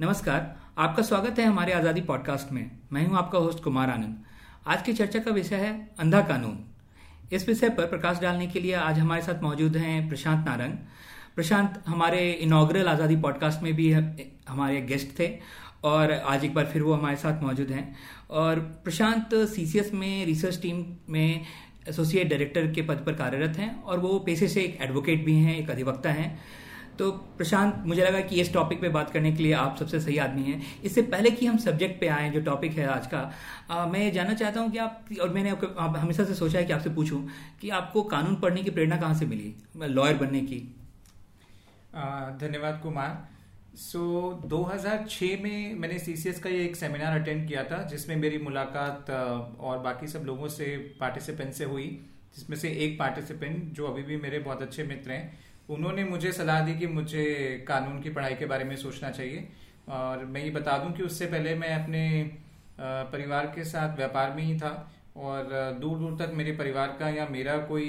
नमस्कार, आपका स्वागत है हमारे आज़ादी पॉडकास्ट में। मैं हूँ आपका होस्ट कुमार आनंद। आज की चर्चा का विषय है अंधा कानून। इस विषय पर प्रकाश डालने के लिए आज हमारे साथ मौजूद हैं प्रशांत नारंग। प्रशांत, हमारे इनाग्रल आज़ादी पॉडकास्ट में भी हमारे गेस्ट थे और आज एक बार फिर वो हमारे साथ मौजूद हैं। और प्रशांत सीसीएस में रिसर्च टीम में एसोसिएट डायरेक्टर के पद पर कार्यरत हैं और वो पेशे से एक एडवोकेट भी हैं, एक अधिवक्ता हैं। तो प्रशांत मुझे लगा कि इस टॉपिक पे बात करने के लिए आप सबसे सही आदमी हैं। इससे पहले कि हम सब्जेक्ट पे आए जो टॉपिक है आज का आ, मैं ये जानना चाहता हूँ कि आप और मैंने आप हमेशा से सोचा है कि आपसे पूछूँ कि आपको कानून पढ़ने की प्रेरणा कहाँ से मिली? लॉयर बनने की। धन्यवाद कुमार। सो so, 2006 में मैंने सीसीएस का ये एक सेमिनार अटेंड किया था जिसमें मेरी मुलाकात और बाकी सब लोगों से पार्टिसिपेंट से हुई जिसमें से एक पार्टिसिपेंट जो अभी भी मेरे बहुत अच्छे मित्र हैं उन्होंने मुझे सलाह दी कि मुझे कानून की पढ़ाई के बारे में सोचना चाहिए। और मैं ये बता दूँ कि उससे पहले मैं अपने परिवार के साथ व्यापार में ही था और दूर दूर तक मेरे परिवार का या मेरा कोई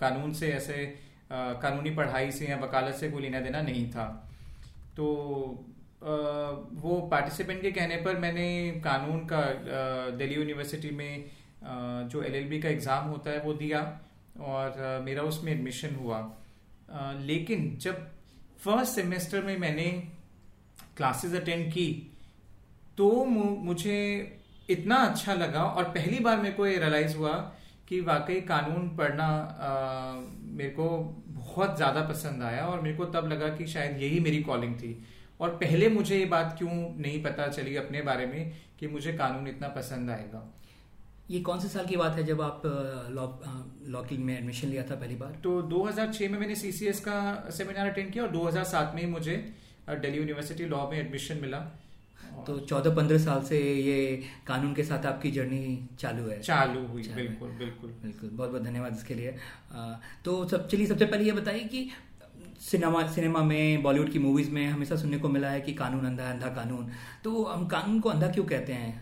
कानून से ऐसे कानूनी पढ़ाई से या वकालत से कोई लेना देना नहीं था। तो वो पार्टिसिपेंट के कहने पर मैंने कानून का दिल्ली यूनिवर्सिटी में जो एलएलबी का एग्ज़ाम होता है वो दिया और मेरा उसमें एडमिशन हुआ। लेकिन जब फ़र्स्ट सेमेस्टर में मैंने क्लासेस अटेंड की तो मुझे इतना अच्छा लगा और पहली बार मेरे को ये रियलाइज़ हुआ कि वाकई कानून पढ़ना आ, मेरे को बहुत ज़्यादा पसंद आया और मेरे को तब लगा कि शायद यही मेरी कॉलिंग थी। और पहले मुझे ये बात क्यों नहीं पता चली अपने बारे में कि मुझे कानून इतना पसंद आएगा। ये कौन से साल की बात है जब आप लॉ की में एडमिशन लिया था पहली बार? तो 2006 में मैंने सीसीएस का सेमिनार अटेंड किया और 2007 में ही मुझे दिल्ली यूनिवर्सिटी लॉ में एडमिशन मिला। तो चौदह पंद्रह साल से ये कानून के साथ आपकी जर्नी चालू है। चालू हुई चालू बिल्कुल बिल्कुल। बिल्कुल बहुत बहुत धन्यवाद इसके लिए। तो सब चलिए सबसे पहले ये बताइए कि सिनेमा सिनेमा में बॉलीवुड की मूवीज़ में हमेशा सुनने को मिला है कि कानून अंधा अंधा कानून। तो हम कानून को अंधा क्यों कहते हैं?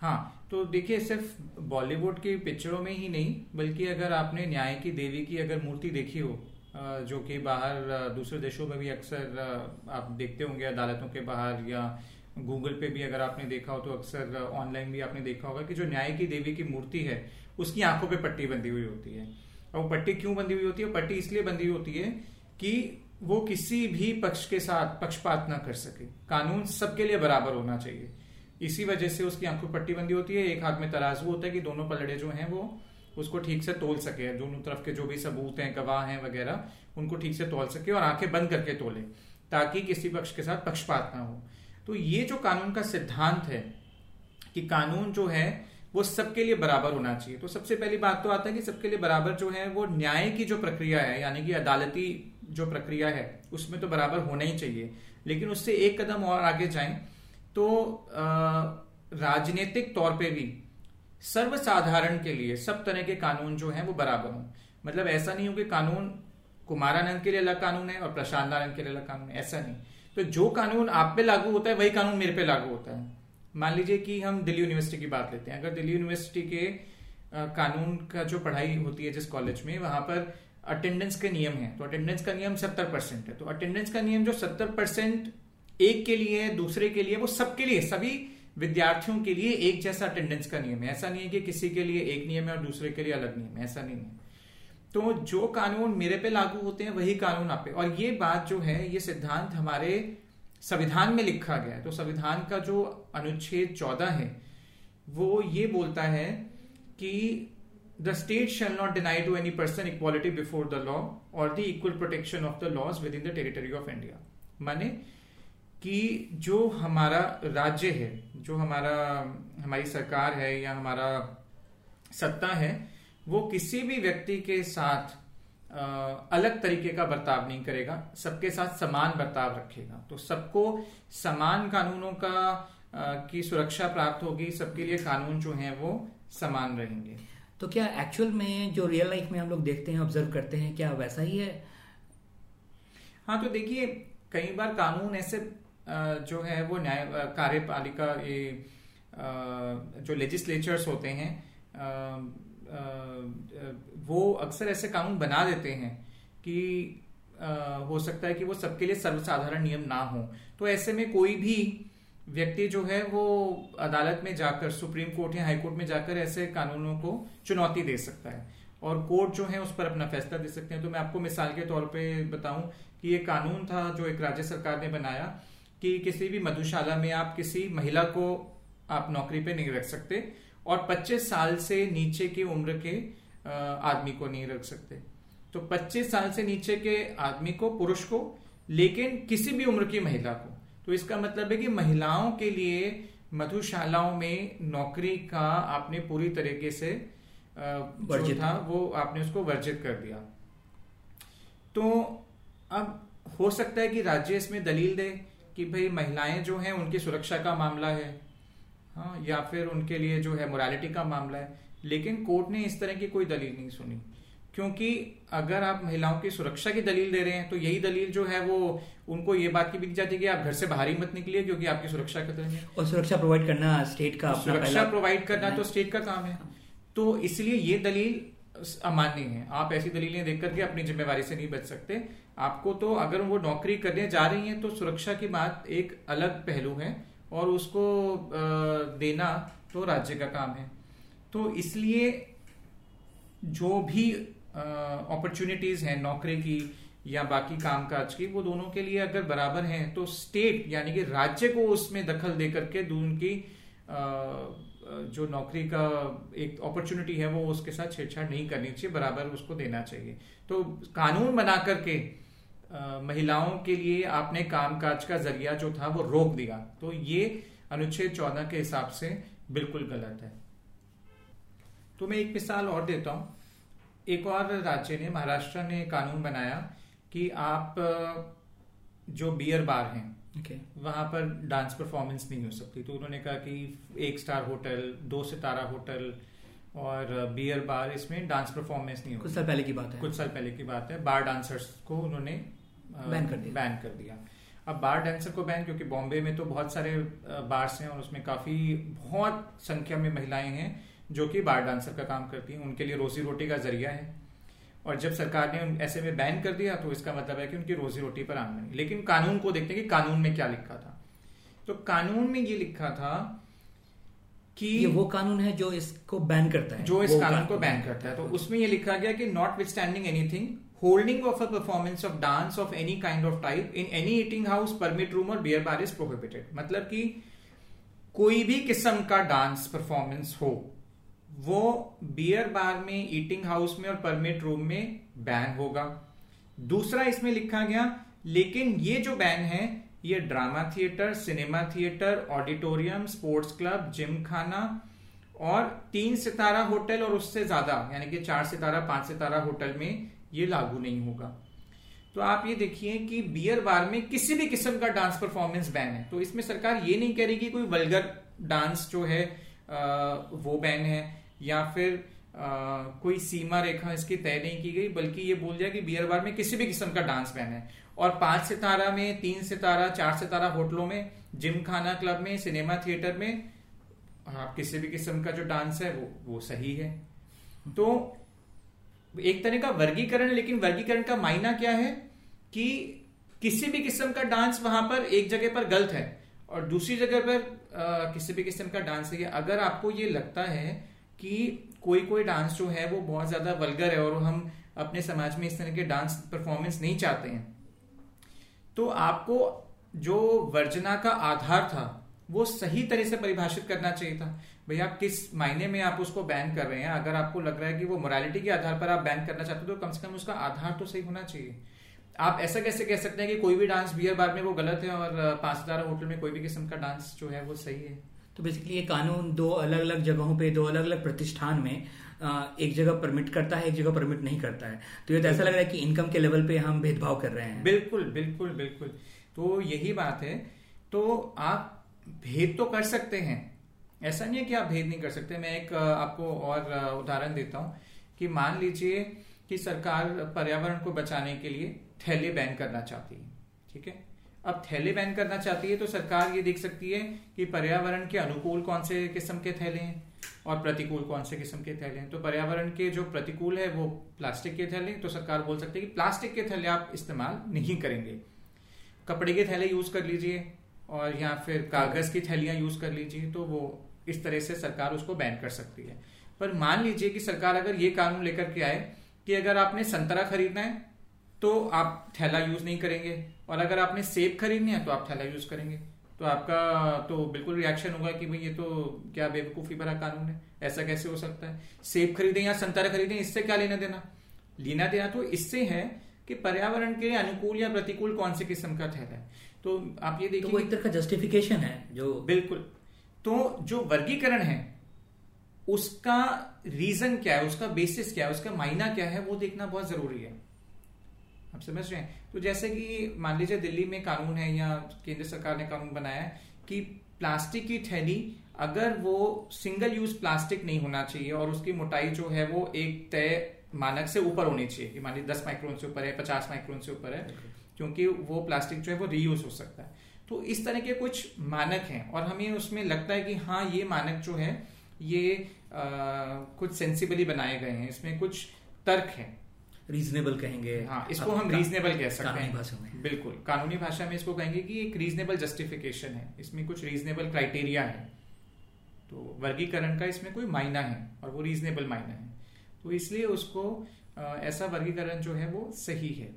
हाँ तो देखिए, सिर्फ़ बॉलीवुड की पिक्चरों में ही नहीं, बल्कि अगर आपने न्याय की, देवी की अगर मूर्ति देखी हो जो कि बाहर दूसरे देशों में भी अक्सर आप देखते होंगे, अदालतों के बाहर या गूगल पे भी अगर आपने देखा हो तो अक्सर ऑनलाइन भी आपने देखा होगा कि जो न्याय की, देवी की मूर्ति है, उसकी आँखों पे पट्टी बंधी हुई होती है। और पट्टी क्यों बंधी हुई होती है? पट्टी इसलिए बंधी हुई होती है कि वो किसी भी पक्ष के साथ पक्षपात ना कर सके। कानून सबके लिए बराबर होना चाहिए। इसी वजह से उसकी आँखों पट्टी बंदी होती है, एक हाथ में तराजू होता है कि दोनों पलड़े जो हैं वो उसको ठीक से तोल सके, दोनों तरफ़ के जो भी सबूत हैं, गवाह हैं वगैरह, उनको ठीक से तोल सके और आँखें बंद करके तोले, ताकि किसी पक्ष के साथ पक्षपात ना हो। तो ये जो कानून का सिद्धांत है कि कानून जो है वो सबके लिए बराबर होना चाहिए तो सबसे पहली बात तो आता है कि सबके लिए बराबर जो है वो न्याय की जो प्रक्रिया है, यानी कि अदालती जो प्रक्रिया है, उसमें तो बराबर होना ही चाहिए, लेकिन उससे एक कदम और आगे जाएँ तो राजनीतिक तौर पे भी सर्वसाधारण के लिए सब तरह के कानून जो हैं वो बराबर हों। मतलब ऐसा नहीं हो कि कानून कुमारानंद के लिए अलग कानून है और प्रशांत नारायण के लिए अलग कानून है, ऐसा नहीं। तो जो कानून आप पे लागू होता है, वही कानून मेरे पे लागू होता है। मान लीजिए कि हम दिल्ली यूनिवर्सिटी की बात लेते हैं। अगर दिल्ली यूनिवर्सिटी के कानून का जो पढ़ाई होती है जिस कॉलेज में, वहाँ पर अटेंडेंस के नियम है। तो अटेंडेंस का नियम सत्तर परसेंट है। तो अटेंडेंस का नियम जो सत्तर परसेंट एक के लिए है, दूसरे के लिए वो सबके लिए, सभी विद्यार्थियों के लिए एक जैसा अटेंडेंस का नियम है। ऐसा नहीं है कि किसी के लिए एक नियम है और दूसरे के लिए अलग नियम है, ऐसा नहीं है। तो जो कानून मेरे पे लागू होते हैं, वही कानून आप पे। और ये बात जो है, ये सिद्धांत हमारे संविधान में लिखा गया है। तो संविधान का जो अनुच्छेद चौदह है, वो ये बोलता है कि the state shall not deny to any person equality before the law और the equal protection of the laws within the territory of India माने कि जो हमारा राज्य है जो हमारा हमारी सरकार है या हमारा सत्ता है वो किसी भी व्यक्ति के साथ आ, अलग तरीके का बर्ताव नहीं करेगा सबके साथ समान बर्ताव रखेगा। तो सबको समान कानूनों का आ, की सुरक्षा प्राप्त होगी सबके लिए कानून जो है वो समान रहेंगे। तो क्या एक्चुअल में जो रियल लाइफ में हम लोग देखते हैं ऑब्ज़र्व करते हैं क्या वैसा ही है? हाँ तो देखिए कई बार कानून ऐसे जो है वो न्याय कार्यपालिका ये जो लेजिस्लेचर्स होते हैं वो अक्सर ऐसे कानून बना देते हैं कि हो सकता है कि वो सबके लिए सर्वसाधारण नियम ना हो। तो ऐसे में कोई भी व्यक्ति जो है वो अदालत में जाकर, सुप्रीम कोर्ट या हाई कोर्ट में जाकर ऐसे कानूनों को चुनौती दे सकता है। और कोर्ट जो है उस पर अपना फैसला दे सकते हैं। तो मैं आपको मिसाल के तौर पे बताऊँ कि ये कानून था जो एक राज्य सरकार ने बनाया। कि किसी भी मधुशाला में आप किसी महिला को आप नौकरी पे नहीं रख सकते और 25 साल से नीचे की उम्र के आदमी को नहीं रख सकते। तो 25 साल से नीचे के आदमी को पुरुष को लेकिन किसी भी उम्र की महिला को। तो इसका मतलब है कि महिलाओं के लिए मधुशालाओं में नौकरी का आपने पूरी तरीके से जो था वो आपने उसको वर्जित कर दिया। तो अब हो सकता है कि राज्य इसमें दलील दे कि भाई महिलाएँ जो हैं उनकी सुरक्षा का मामला है। हाँ या फिर उनके लिए जो है मोरालिटी का मामला है। लेकिन कोर्ट ने इस तरह की कोई दलील नहीं सुनी। क्योंकि अगर आप महिलाओं की सुरक्षा की दलील दे रहे हैं तो यही दलील जो है वो उनको ये बात की बिक जाती है कि आप घर से बाहर ही मत निकलिए क्योंकि आपकी सुरक्षा खतरे में और सुरक्षा प्रोवाइड करना स्टेट का सुरक्षा प्रोवाइड करना तो स्टेट का काम है। तो इसलिए ये दलील अमान्य है। आप ऐसी दलीलें देख करके अपनी जिम्मेवारी से नहीं बच सकते। आपको तो अगर वो नौकरी करने जा रही हैं तो सुरक्षा की बात एक अलग पहलू है और उसको देना तो राज्य का काम है। तो इसलिए जो भी अपॉर्चुनिटीज़ हैं नौकरी की या बाकी कामकाज की, वो दोनों के लिए अगर बराबर हैं तो स्टेट यानी कि राज्य को उसमें दखल दे करके उनकी जो नौकरी का एक अपॉर्चुनिटी है, वो उसके साथ छेड़छाड़ नहीं करनी चाहिए, बराबर उसको देना चाहिए। तो कानून बना करके महिलाओं के लिए आपने कामकाज का ज़रिया जो था, वो रोक दिया। तो ये अनुच्छेद चौदह के हिसाब से बिल्कुल गलत है। तो मैं एक मिसाल और देता हूँ। एक और राज्य ने, महाराष्ट्र ने कानून बनाया कि आप जो बियर बार हैं okay. वहाँ पर डांस परफॉर्मेंस नहीं हो सकती। तो उन्होंने कहा कि एक स्टार होटल दो सितारा होटल और बियर बार इसमें डांस परफॉर्मेंस नहीं हो कुछ साल पहले की बात है। कुछ साल पहले की बात है। बार डांसर्स को उन्होंने बैन कर दिया। बैन कर दिया। अब बार डांसर को बैन क्योंकि बॉम्बे में तो बहुत सारे बार्स हैं और उसमें काफ़ी बहुत संख्या में महिलाएँ हैं जो कि बार डांसर का काम करती हैं। उनके लिए रोजी रोटी का ज़रिया है। और जब सरकार ने ऐसे में बैन कर दिया तो इसका मतलब है कि उनकी रोजी रोटी पर आमदनी। लेकिन कानून को देखते हैं कि कानून में क्या लिखा था। तो कानून में ये लिखा था कि ये वो कानून है जो इसको बैन करता है। जो इस कानून को बैन करता है। तो उसमें ये लिखा गया कि notwithstanding anything holding of a performance of dance of any kind of type in any eating house permit room और बियर बार इज़ प्रोहिबिटेड मतलब कि कोई भी किस्म का डांस परफॉर्मेंस हो। वो बियर बार में ईटिंग हाउस में और परमिट रूम में बैन होगा। दूसरा इसमें लिखा गया, लेकिन ये जो बैन है, ये drama theatre cinema theatre auditorium sports club gym खाना और तीन सितारा होटल और उससे ज़्यादा, यानी कि चार सितारा, पाँच सितारा होटल में ये लागू नहीं होगा। तो आप ये देखिए कि बियर बार में किसी भी किस्म का डांस परफॉर्मेंस बैन है। तो इसमें सरकार ये नहीं कह रही कि कोई वल्गर डांस जो है वो बैन है। या फिर आ, कोई सीमा रेखा इसकी तय नहीं की गई बल्कि ये बोल जाए कि बियर बार में किसी भी किस्म का डांस बैन है और पाँच सितारा में तीन सितारा चार सितारा होटलों में जिम खाना क्लब में सिनेमा थिएटर में आप किसी भी किस्म का जो डांस है वो वो सही है। तो एक तरह का वर्गीकरण लेकिन वर्गीकरण का मायना क्या है कि किसी भी किस्म का डांस वहाँ पर एक जगह पर गलत है और दूसरी जगह पर आ, किसी भी किस्म का डांस है। अगर आपको ये लगता है कि कोई कोई डांस जो है वो बहुत ज़्यादा वल्गर है और हम अपने समाज में इस तरह के डांस परफॉर्मेंस नहीं चाहते हैं। तो आपको जो वर्जना का आधार था, वो सही तरह से परिभाषित करना चाहिए था। भैया आप किस मायने में आप उसको बैन कर रहे हैं? अगर आपको लग रहा है कि वो मोरालिटी के आधार पर आप बैन करना चाहते हो तो कम से कम उसका आधार तो सही होना चाहिए। आप ऐसा कैसे कह सकते हैं कि कोई भी डांस बियर बार में वो गलत है और पाँच हज़ार होटल में कोई भी किस्म का डांस जो है वो सही है? तो बेसिकली ये कानून दो अलग अलग जगहों पे, दो अलग अलग प्रतिष्ठान में एक जगह परमिट करता है, एक जगह परमिट नहीं करता है। तो ये तो ऐसा लग रहा है कि इनकम के लेवल पे हम भेदभाव कर रहे हैं। बिल्कुल बिल्कुल बिल्कुल। तो यही बात है। तो आप भेद तो कर सकते हैं। ऐसा नहीं है कि आप भेद नहीं कर सकते। मैं एक, आपको और उदाहरण देता हूँ कि मान लीजिए कि सरकार पर्यावरण को बचाने के लिए थैले बैन करना चाहती है। ठीक है? अब थैले बैन करना चाहती है तो सरकार ये देख सकती है कि पर्यावरण के अनुकूल कौन से किस्म के थैले हैं और प्रतिकूल कौन से किस्म के थैले हैं। तो पर्यावरण के जो प्रतिकूल है वो प्लास्टिक के थैले तो सरकार बोल सकती है कि प्लास्टिक के थैले आप इस्तेमाल नहीं करेंगे। कपड़े के थैले यूज़ कर लीजिए और या फिर कागज़ की थैलियाँ यूज़ कर लीजिए तो वो इस तरह से सरकार उसको बैन कर सकती है। पर मान लीजिए कि सरकार अगर ये कानून लेकर के आए कि अगर आपने संतरा खरीदना है तो आप थैला यूज़ नहीं करेंगे। और अगर आपने सेब खरीदनी है तो आप थैला यूज़ करेंगे। तो आपका तो बिल्कुल रिएक्शन होगा कि भाई ये तो क्या बेवकूफ़ी भरा कानून है? ऐसा कैसे हो सकता है? सेब खरीदें या संतरा खरीदें इससे क्या लेना देना? लेना देना तो इससे है कि पर्यावरण के लिए अनुकूल या प्रतिकूल कौन से किस्म का थैला है? तो आप ये देखिए तो एक तरह का जस्टिफिकेशन है जो बिल्कुल। तो जो वर्गीकरण है उसका रीजन क्या है? उसका बेसिस क्या है? उसका मायना क्या है? वो देखना बहुत ज़रूरी है। आप समझ रहे हैं? तो जैसे कि मान लीजिए दिल्ली में कानून है या केंद्र सरकार ने कानून बनाया है कि प्लास्टिक की थैली अगर वो सिंगल यूज़ प्लास्टिक नहीं होना चाहिए और उसकी मोटाई जो है वो एक तय मानक से ऊपर होनी चाहिए। मान लीजिए दस माइक्रोन से ऊपर है पचास माइक्रोन से ऊपर है क्योंकि वो प्लास्टिक जो है वो रीयूज हो सकता है। तो इस तरह के कुछ मानक हैं और हमें उसमें लगता है कि हाँ ये मानक जो है ये आ, कुछ सेंसिबली बनाए गए हैं। इसमें कुछ तर्क है। रीजनेबल कहेंगे। हाँ इसको हम रीजनेबल कह सकते हैं। भाषा में। बिल्कुल। कानूनी भाषा में इसको कहेंगे कि एक रीजनेबल जस्टिफिकेशन है। इसमें कुछ रीजनेबल क्राइटेरिया है। तो वर्गीकरण का इसमें कोई मायना है और वो रीजनेबल मायना है। तो इसलिए उसको ऐसा वर्गीकरण जो है वो सही है।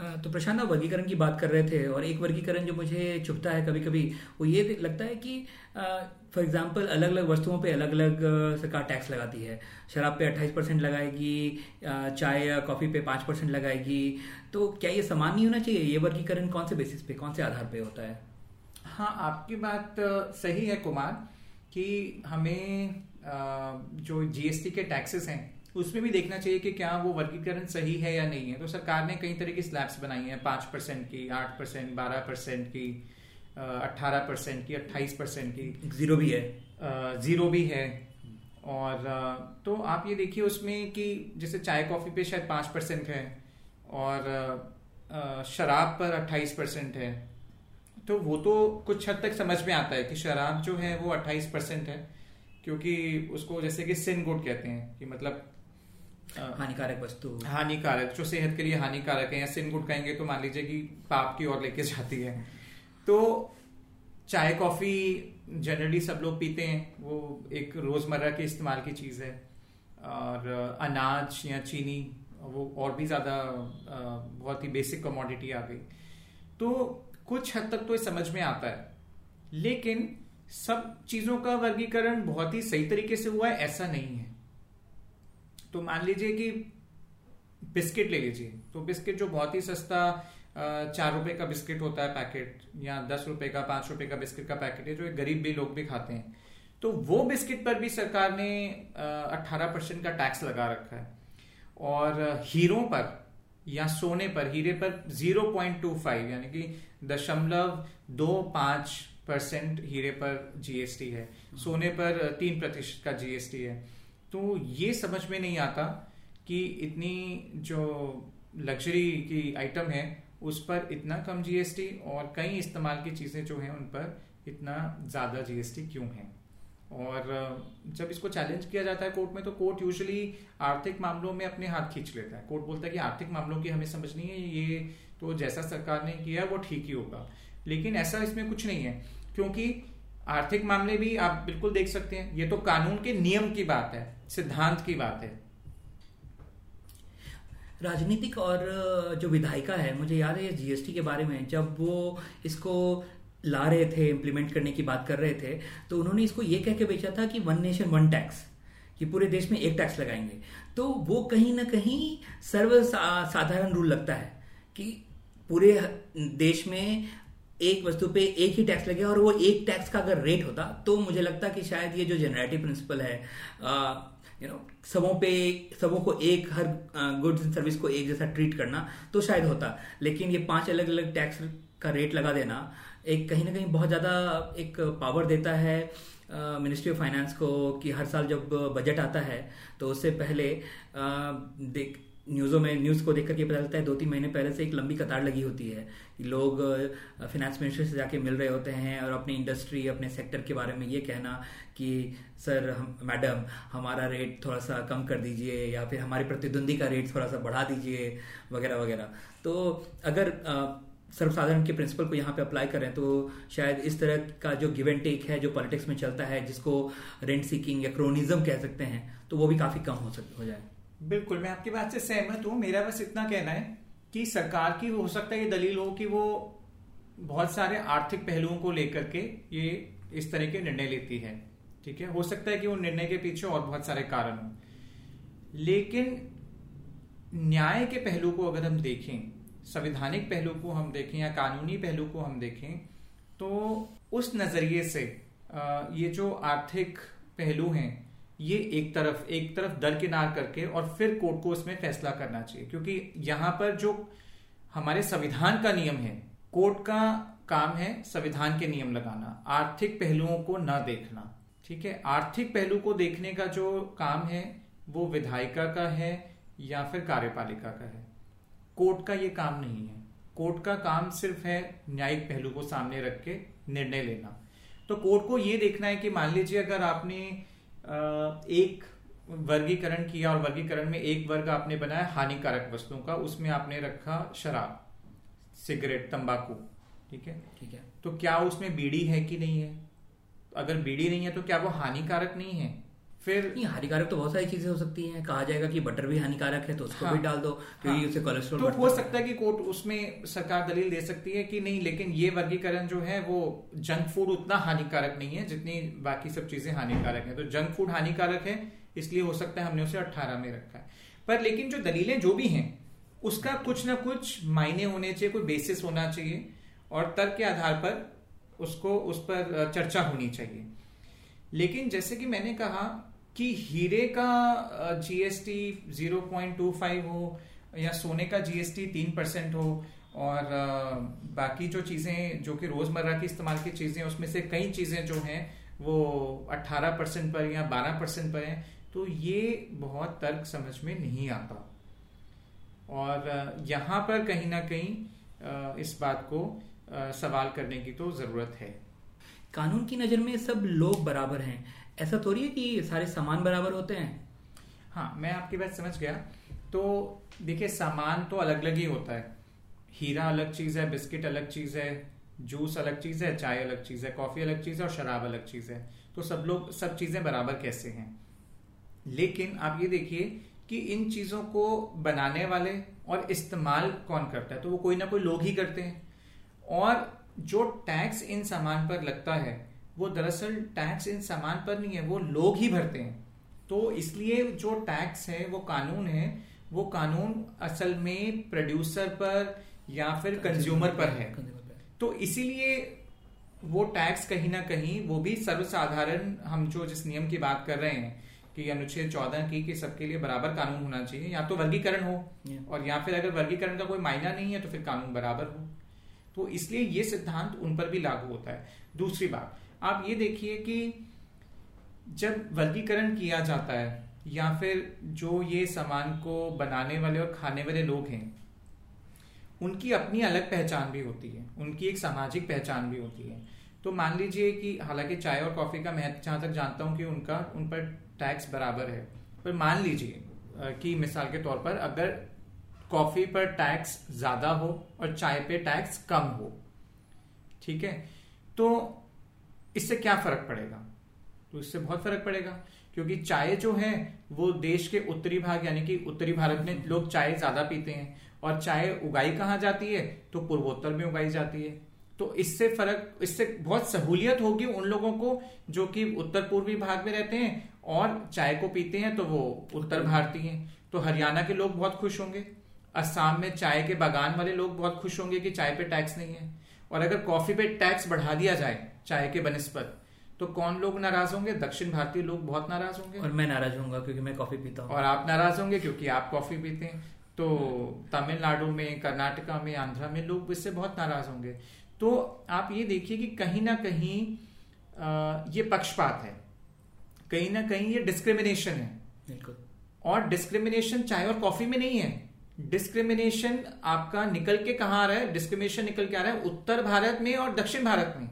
तो प्रशांत आप वर्गीकरण की बात कर रहे थे और एक वर्गीकरण जो मुझे चुभता है कभी कभी वो ये लगता है कि फॉर एग्जांपल अलग अलग वस्तुओं पे अलग अलग सरकार टैक्स लगाती है। शराब पे 28 परसेंट लगाएगी चाय या कॉफ़ी पे 5 परसेंट लगाएगी। तो क्या ये समान नहीं होना चाहिए? ये वर्गीकरण कौन से बेसिस पे, कौन से आधार पे होता है? हाँ आपकी बात सही है कुमार कि हमें जो जीएसटी के टैक्सेस हैं उसमें भी देखना चाहिए कि क्या वो वर्गीकरण सही है या नहीं है। तो सरकार ने कई तरह की स्लैब्स बनाई हैं पाँच परसेंट की आठ परसेंट बारह परसेंट की अट्ठारह परसेंट की अट्ठाईस परसेंट की। ज़ीरो भी है। ज़ीरो भी है। और तो आप ये देखिए उसमें कि जैसे चाय कॉफ़ी पे शायद पाँच परसेंट है और शराब पर अट्ठाईस परसेंट है। तो वो तो कुछ हद तक समझ में आता है कि शराब जो है वो अट्ठाईस परसेंट है क्योंकि उसको जैसे कि सिन गुड कहते हैं कि मतलब हानिकारक वस्तु। हानिकारक जो सेहत के लिए हानिकारक है या सिन गुड कहेंगे तो मान लीजिए कि पाप की ओर लेके जाती है। तो चाय कॉफ़ी जनरली सब लोग पीते हैं। वो एक रोज़मर्रा के इस्तेमाल की चीज़ है। और अनाज या चीनी वो और भी ज़्यादा बहुत ही बेसिक कमोडिटी आ गई। तो कुछ हद तक तो ये समझ में आता है। लेकिन सब चीज़ों का वर्गीकरण बहुत ही सही तरीके से हुआ है ऐसा नहीं है। तो मान लीजिए कि बिस्किट ले लीजिए तो बिस्किट जो बहुत ही सस्ता चार रुपए का बिस्किट होता है पैकेट या दस रुपए का पाँच रुपए का बिस्किट का पैकेट है जो एक गरीब भी लोग भी खाते हैं। तो वो बिस्किट पर भी सरकार ने अट्ठारह परसेंट का टैक्स लगा रखा है। और हीरों पर या सोने पर हीरे पर ज़ीरो पॉइंट टू फाइव यानी कि दशमलव दो पाँच परसेंट हीरे पर जीएसटी है। सोने पर तीन प्रतिशत का जीएसटी है। तो ये समझ में नहीं आता कि इतनी जो लग्जरी की आइटम है, उस पर इतना कम जीएसटी और कई इस्तेमाल की चीज़ें जो हैं उन पर इतना ज़्यादा जीएसटी क्यों है? और जब इसको चैलेंज किया जाता है कोर्ट में तो कोर्ट यूजुअली आर्थिक मामलों में अपने हाथ खींच लेता है। कोर्ट बोलता है कि आर्थिक मामलों की हमें समझ नहीं है, ये तो जैसा सरकार ने किया वो ठीक ही होगा। लेकिन ऐसा इसमें कुछ नहीं है, क्योंकि आर्थिक मामले भी आप बिल्कुल देख सकते हैं, ये तो कानून के नियम की बात है। सिद्धांत की बात है। राजनीतिक और जो विधायिका है, मुझे याद है जीएसटी के बारे में, जब वो इसको ला रहे थे इम्प्लीमेंट करने की बात कर रहे थे तो उन्होंने इसको ये कह के बेचा था कि वन नेशन वन टैक्स कि पूरे देश में एक टैक्स लगाएँगे। तो वो कहीं ना कहीं सर्व साधारण रूल लगता है कि पूरे देश में एक वस्तु पे एक ही टैक्स लगे और वो एक टैक्स का अगर रेट होता तो मुझे लगता कि शायद ये जो जनरेटिव प्रिंसिपल है यू नो सबों पे, सबों को एक, हर गुड्स एंड सर्विस को एक जैसा ट्रीट करना तो शायद होता। लेकिन ये पाँच अलग अलग टैक्स का रेट लगा देना, एक कहीं ना कहीं बहुत ज़्यादा एक पावर देता है मिनिस्ट्री ऑफ़ फाइनेंस को कि हर साल जब बजट आता है तो उससे पहले देख न्यूज़ों में, न्यूज़ को देख करके पता चलता है दो तीन महीने पहले से एक लंबी कतार लगी होती है लोग फिनेंस मिनिस्टर से जाके मिल रहे होते हैं और अपनी इंडस्ट्री अपने सेक्टर के बारे में ये कहना कि, सर, हम मैडम हमारा रेट थोड़ा सा कम कर दीजिए या फिर हमारे प्रतिद्वंदी का रेट थोड़ा सा बढ़ा दीजिए, वगैरह वगैरह। तो अगर सर्वसाधारण के प्रिंसिपल को यहाँ पे अप्लाई करें तो शायद इस तरह का जो गिव एंड टेक है, जो पॉलिटिक्स में चलता है, जिसको रेंट सीकिंग या क्रोनिज्म कह सकते हैं तो वो भी काफ़ी कम हो सकते हो जाए। बिल्कुल, मैं आपकी बात से सहमत हूँ। मेरा बस इतना कहना है कि सरकार की, हो सकता है ये दलील हो कि वो बहुत सारे आर्थिक पहलुओं को लेकर के ये इस तरह के निर्णय लेती है। ठीक है? हो सकता है कि वो निर्णय के पीछे और बहुत सारे कारण हो। लेकिन न्याय के पहलू को अगर हम देखें, संवैधानिक पहलू को हम देखें या कानूनी पहलू को हम देखें तो उस नज़रिए से ये जो आर्थिक पहलू हैं ये एक तरफ़ एक तरफ़ दरकिनार करके और फिर कोर्ट को उसमें फैसला करना चाहिए। क्योंकि यहाँ पर जो हमारे संविधान का नियम है, कोर्ट का काम है संविधान के नियम लगाना, आर्थिक पहलुओं को न देखना। ठीक है? आर्थिक पहलू को देखने का जो काम है, वो विधायिका का है या फिर कार्यपालिका का है। कोर्ट का ये काम नहीं है। कोर्ट का काम सिर्फ़ है न्यायिक पहलू को सामने रख के निर्णय लेना। तो कोर्ट को ये देखना है कि मान लीजिए अगर आपने एक वर्गीकरण किया और वर्गीकरण में एक वर्ग आपने बनाया हानिकारक वस्तुओं का उसमें आपने रखा शराब सिगरेट तंबाकू ठीक है? ठीक है। तो क्या उसमें बीड़ी है कि नहीं है? अगर बीड़ी नहीं है तो क्या वो हानिकारक नहीं है? फिर नहीं हानिकारक तो बहुत सारी चीज़ें हो सकती हैं। कहा जाएगा कि बटर भी हानिकारक है तो उसको हाँ, भी डाल दो क्योंकि हाँ, उससे कोलेस्ट्रॉल तो हो सकता है कि कोर्ट उसमें सरकार दलील दे सकती है कि नहीं लेकिन ये वर्गीकरण जो है वो जंक फ़ूड उतना हानिकारक नहीं है जितनी बाकी सब चीज़ें हानिकारक है। तो जंक फ़ूड हानिकारक है इसलिए हो सकता है हमने उसे अट्ठारह में रखा है। पर लेकिन जो दलीलें जो भी हैं उसका कुछ ना कुछ मायने होने चाहिए कोई बेसिस होना चाहिए और तर्क के आधार पर उसको उस पर चर्चा होनी चाहिए। लेकिन जैसे कि मैंने कहा कि हीरे का जीएसटी 0.25 हो या सोने का जीएसटी तीन परसेंट हो और बाकी जो चीज़ें, जो कि रोज़मर्रा की इस्तेमाल की चीज़ें, उसमें से कई चीज़ें जो हैं, वो 18 परसेंट पर या 12 परसेंट पर हैं तो ये बहुत तर्क समझ में नहीं आता। और यहाँ पर कहीं ना कहीं इस बात को सवाल करने की तो ज़रूरत है। कानून की नज़र में सब लोग बराबर हैं। ऐसा थोड़ी है कि सारे सामान बराबर होते हैं? हाँ मैं आपकी बात समझ गया। तो देखिए, सामान तो अलग अलग ही होता है। हीरा अलग चीज़ है, बिस्किट अलग चीज़ है, जूस अलग चीज़ है, चाय अलग चीज़ है, कॉफ़ी अलग चीज़ है और शराब अलग चीज़ है। तो सब लोग, सब चीज़ें बराबर कैसे हैं? लेकिन आप ये देखिए कि इन चीज़ों को बनाने वाले और इस्तेमाल कौन करता है? तो वो कोई ना कोई लोग ही करते हैं। और जो टैक्स इन सामान पर लगता है वो दरअसल टैक्स इन सामान पर नहीं है वो लोग ही भरते हैं। तो इसलिए जो टैक्स है वो कानून है वो कानून असल में प्रोड्यूसर पर या फिर कंज्यूमर पर है। तो इसीलिए वो टैक्स कहीं ना कहीं वो भी सर्वसाधारण हम जो जिस नियम की बात कर रहे हैं कि अनुच्छेद चौदह की कि सबके लिए बराबर कानून होना चाहिए या तो वर्गीकरण हो और या फिर अगर वर्गीकरण का कोई मायना नहीं है तो फिर कानून बराबर हो। तो इसलिए ये सिद्धांत उन पर भी लागू होता है। दूसरी बात आप ये देखिए कि जब वर्गीकरण किया जाता है, या फिर जो ये सामान को बनाने वाले और खाने वाले लोग हैं, उनकी अपनी अलग पहचान भी होती है, उनकी एक सामाजिक पहचान भी होती है। तो मान लीजिए कि हालाँकि चाय और कॉफ़ी का मैं जहाँ तक जानता हूँ कि उनका, उन पर टैक्स बराबर है, पर मान लीजिए कि मिसाल के तौर पर अगर कॉफ़ी पर टैक्स ज़्यादा हो और चाय पे टैक्स कम हो, ठीक है? तो इससे क्या फ़र्क पड़ेगा? तो इससे बहुत फ़र्क पड़ेगा, क्योंकि चाय जो है, वो देश के उत्तरी भाग, यानी कि उत्तरी भारत में लोग चाय ज़्यादा पीते हैं, और चाय उगाई कहाँ जाती है? तो पूर्वोत्तर में उगाई जाती है। तो इससे फ़र्क, इससे बहुत सहूलियत होगी उन लोगों को जो कि उत्तर पूर्वी भाग में रहते हैं, और चाय को पीते हैं तो वो उत्तर भारतीय हैं। तो हरियाणा के लोग बहुत खुश होंगे, असम में चाय के बागान वाले लोग बहुत खुश होंगे कि चाय पे टैक्स नहीं है। और अगर कॉफ़ी पे टैक्स बढ़ा दिया जाए चाय के बनस्पत। तो कौन लोग नाराज़ होंगे? दक्षिण भारतीय लोग बहुत नाराज़ होंगे। और मैं नाराज़ होऊँगा क्योंकि मैं कॉफ़ी पीता हूँ। और आप नाराज़ होंगे क्योंकि आप कॉफ़ी पीते हैं। तो तमिलनाडु में कर्नाटका में आंध्रा में लोग इससे बहुत नाराज़ होंगे। तो आप ये देखिए कि कहीं ना कहीं ये पक्षपात है। कहीं ना कहीं ये डिस्क्रिमिनेशन है। बिल्कुल। और डिस्क्रिमिनेशन चाय और कॉफ़ी में नहीं है। डिस्क्रिमिनेशन आपका निकल के कहा आ रहा है? डिस्क्रिमिनेशन निकल के आ रहा है उत्तर भारत में और दक्षिण भारत में।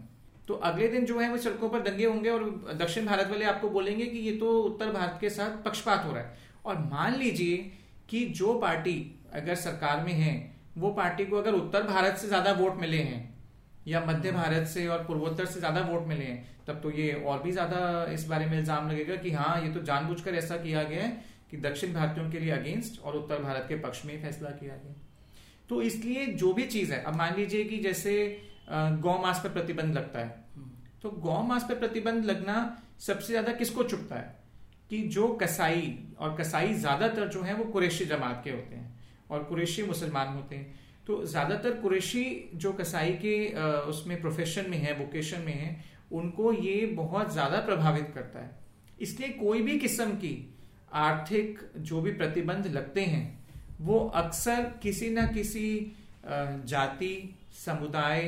तो अगले दिन जो है वो सड़कों पर दंगे होंगे और दक्षिण भारत वाले आपको बोलेंगे कि ये तो उत्तर भारत के साथ पक्षपात हो रहा है। और मान लीजिए कि जो पार्टी अगर सरकार में है वो पार्टी को अगर उत्तर भारत से ज़्यादा वोट मिले हैं या मध्य भारत से और पूर्वोत्तर से ज़्यादा वोट मिले हैं तब तो ये और भी ज़्यादा इस बारे में इल्ज़ाम लगेगा कि हाँ ये तो जानबूझकर ऐसा किया गया है कि दक्षिण भारतीयों के लिए अगेंस्ट और उत्तर भारत के पक्ष में फैसला किया गया। तो इसलिए जो भी चीज़ है अब मान लीजिए कि जैसे गौ मास पर प्रतिबंध लगता है। तो गौ मास पर प्रतिबंध लगना सबसे ज़्यादा किसको चुपता है? कि जो कसाई और कसाई ज़्यादातर जो है वो कुरेशी जमात के होते हैं और कुरेशी मुसलमान होते हैं। तो ज़्यादातर कुरेशी जो कसाई के उसमें प्रोफेशन में है वोकेशन में है उनको ये बहुत ज़्यादा प्रभावित करता है। इसलिए कोई भी किस्म की आर्थिक जो भी प्रतिबंध लगते हैं वो अक्सर किसी ना किसी जाति समुदाय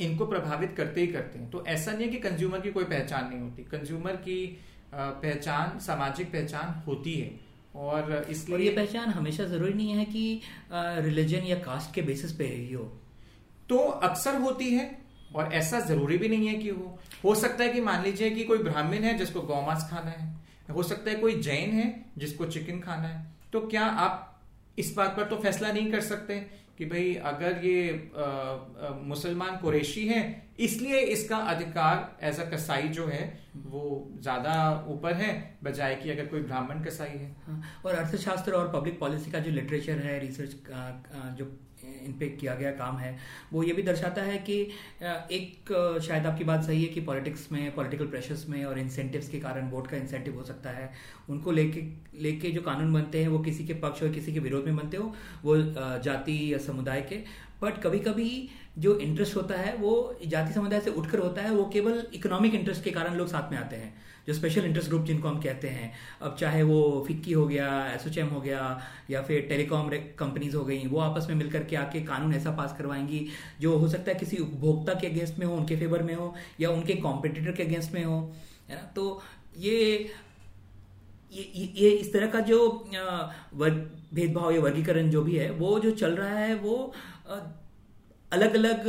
इनको प्रभावित करते ही करते हैं। तो ऐसा नहीं है कि कंज्यूमर की कोई पहचान नहीं होती। कंज्यूमर की पहचान सामाजिक पहचान होती है। और इसलिए और ये पहचान हमेशा ज़रूरी नहीं है कि रिलीजन या कास्ट के बेसिस पे ही हो। तो अक्सर होती है और ऐसा ज़रूरी भी नहीं है कि हो। हो सकता है कि मान लीजिए कि कोई ब्राह्मण है जिसको गौमांस खाना है। हो सकता है कोई जैन है जिसको चिकन खाना है। तो क्या आप इस बात पर तो फैसला नहीं कर सकते? कि भाई अगर ये मुसलमान कुरेशी है इसलिए इसका अधिकार एज अ कसाई जो है वो ज़्यादा ऊपर है बजाय कि अगर कोई ब्राह्मण कसाई है। हाँ, और अर्थशास्त्र और पब्लिक पॉलिसी का जो लिटरेचर है रिसर्च जो इन पे किया गया काम है। वो ये भी दर्शाता है कि एक शायद आपकी बात सही है कि पॉलिटिक्स में, पॉलिटिकल प्रेशर्स में और इंसेंटिव्स के कारण वोट का इंसेंटिव हो सकता है। उनको लेके लेके जो कानून बनते हैं वो किसी के पक्ष और किसी के विरोध में बनते हो, वो जाति या समुदाय के। बट कभी कभी जो इंटरेस्ट होता है वो जाति समुदाय से उठकर होता है, वो केवल इकोनॉमिक इंटरेस्ट के कारण लोग साथ में आते हैं। जो स्पेशल इंटरेस्ट ग्रुप जिनको हम कहते हैं। अब चाहे वो फिक्की हो गया एसोचेम हो गया, या फिर टेलीकॉम कंपनीज़ हो गई, वो आपस में मिलकर के आके कानून ऐसा पास करवाएँगी, जो हो सकता है किसी उपभोक्ता के अगेंस्ट में हो, उनके फेवर में हो, या उनके कॉम्पिटिटर के अगेंस्ट में हो, है ना? तो ये ये ये इस तरह का जो वर्ग, भेदभाव या वर्गीकरण जो भी है, वो जो चल रहा है, वो अलग अलग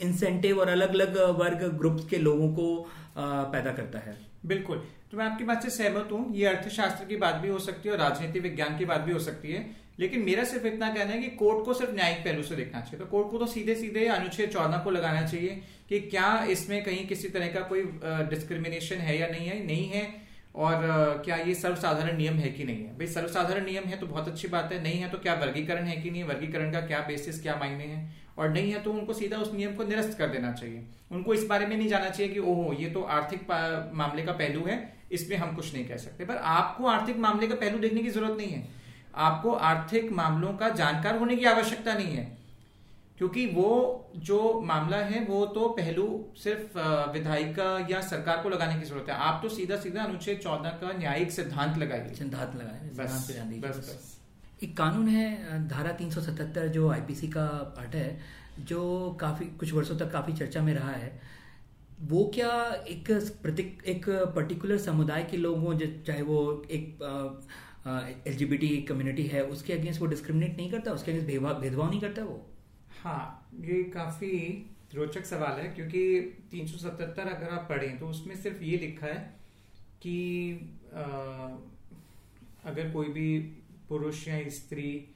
इंसेंटिव और अलग अलग वर्ग ग्रुप्स के लोगों को पैदा करता है। बिल्कुल। तो मैं आपकी बात से सहमत हूँ। ये अर्थशास्त्र की बात भी हो सकती है और राजनीति विज्ञान की बात भी हो सकती है। लेकिन मेरा सिर्फ़ इतना कहना है कि कोर्ट को सिर्फ़ न्यायिक पहलू से देखना चाहिए। तो कोर्ट को तो सीधे सीधे अनुच्छेद चौदह को लगाना चाहिए कि क्या इसमें कहीं किसी तरह का कोई डिस्क्रिमिनेशन है या नहीं है। नहीं है। और क्या ये सर्वसाधारण नियम है कि नहीं है? भाई, सर्वसाधारण नियम है तो बहुत अच्छी बात है, नहीं है तो क्या वर्गीकरण है कि नहीं वर्गीकरण का क्या बेसिस क्या मायने हैं? और नहीं है तो उनको सीधा उस नियम को निरस्त कर देना चाहिए। उनको इस बारे में नहीं जाना चाहिए कि, ओहो, ये तो आर्थिक मामले का पहलू है, इसमें हम कुछ नहीं कह सकते। पर आपको आर्थिक मामले का पहलू देखने की ज़रूरत नहीं है। आपको आर्थिक मामलों का जानकार होने की आवश्यकता नहीं है। क्योंकि वो जो मामला है वो तो पहलू सिर्फ़ विधायिका या सरकार को लगाने की ज़रूरत है। आप तो सीधा सीधा अनुच्छेद चौदह का न्यायिक सिद्धांत लगाइए। सिद्धांत लगाए बस बस बस। एक कानून है धारा 377 जो आईपीसी का पार्ट है जो काफ़ी कुछ वर्षों तक काफ़ी चर्चा में रहा है। वो क्या एक प्रतीक एक पर्टिकुलर समुदाय के लोगों चाहे वो एक एलजीबीटी कम्युनिटी है उसके अगेंस्ट वो डिस्क्रिमिनेट नहीं करता? उसके अगेंस्ट भेदभाव नहीं करता वो? हाँ ये काफ़ी रोचक सवाल है क्योंकि 377 अगर आप पढ़ें तो उसमें सिर्फ़ ये लिखा है कि आ, अगर कोई भी पुरुष या स्त्री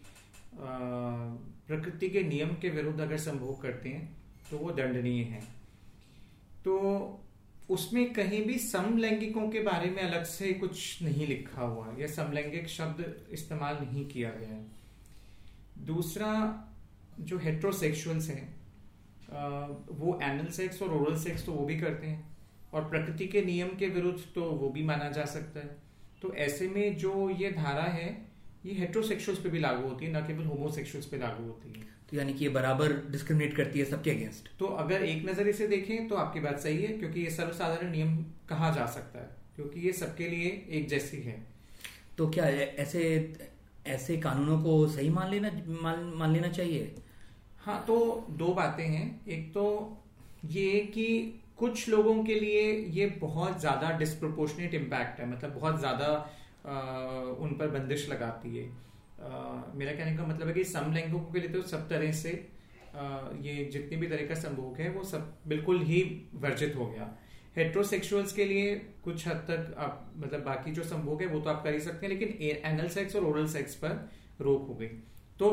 प्रकृति के नियम के विरुद्ध अगर संभोग करते हैं तो वो दंडनीय है। तो उसमें कहीं भी समलैंगिकों के बारे में अलग से कुछ नहीं लिखा हुआ या समलैंगिक शब्द इस्तेमाल नहीं किया गया है। दूसरा जो हेट्रोसेक्सुअल्स हैं वो एनल सेक्स और ओरल सेक्स तो वो भी करते हैं और प्रकृति के नियम के विरुद्ध तो वो भी माना जा सकता है। तो ऐसे में जो ये धारा है ये हेट्रोसेक्सुअल्स पे भी लागू होती है ना केवल होमोसेक्सुअल्स पे लागू होती है। तो यानी कि ये बराबर डिस्क्रिमिनेट करती है सबके अगेंस्ट तो अगर एक नज़रिए से देखें तो आपकी बात सही है क्योंकि ये सर्वसाधारण नियम कहा जा सकता है क्योंकि ये सबके लिए एक जैसी है। तो क्या ऐसे ऐसे कानूनों को सही मान लेना मान, मान लेना चाहिए? हाँ तो दो बातें हैं। एक तो ये कि कुछ लोगों के लिए ये बहुत ज़्यादा डिस्प्रोपोर्शनेट इम्पैक्ट है मतलब बहुत ज़्यादा उन पर बंदिश लगाती है। आ, मेरा कहने का मतलब है कि समलैंगिकों के लिए तो सब तरह से आ, ये जितनी भी तरह का संभोग है वो सब बिल्कुल ही वर्जित हो गया। हेट्रोसेक्सुअल्स के लिए कुछ हद तक आप मतलब बाकी जो संभोग है वो तो आप कर ही सकते हैं लेकिन एनल सेक्स और ओरल सेक्स पर रोक हो गई। तो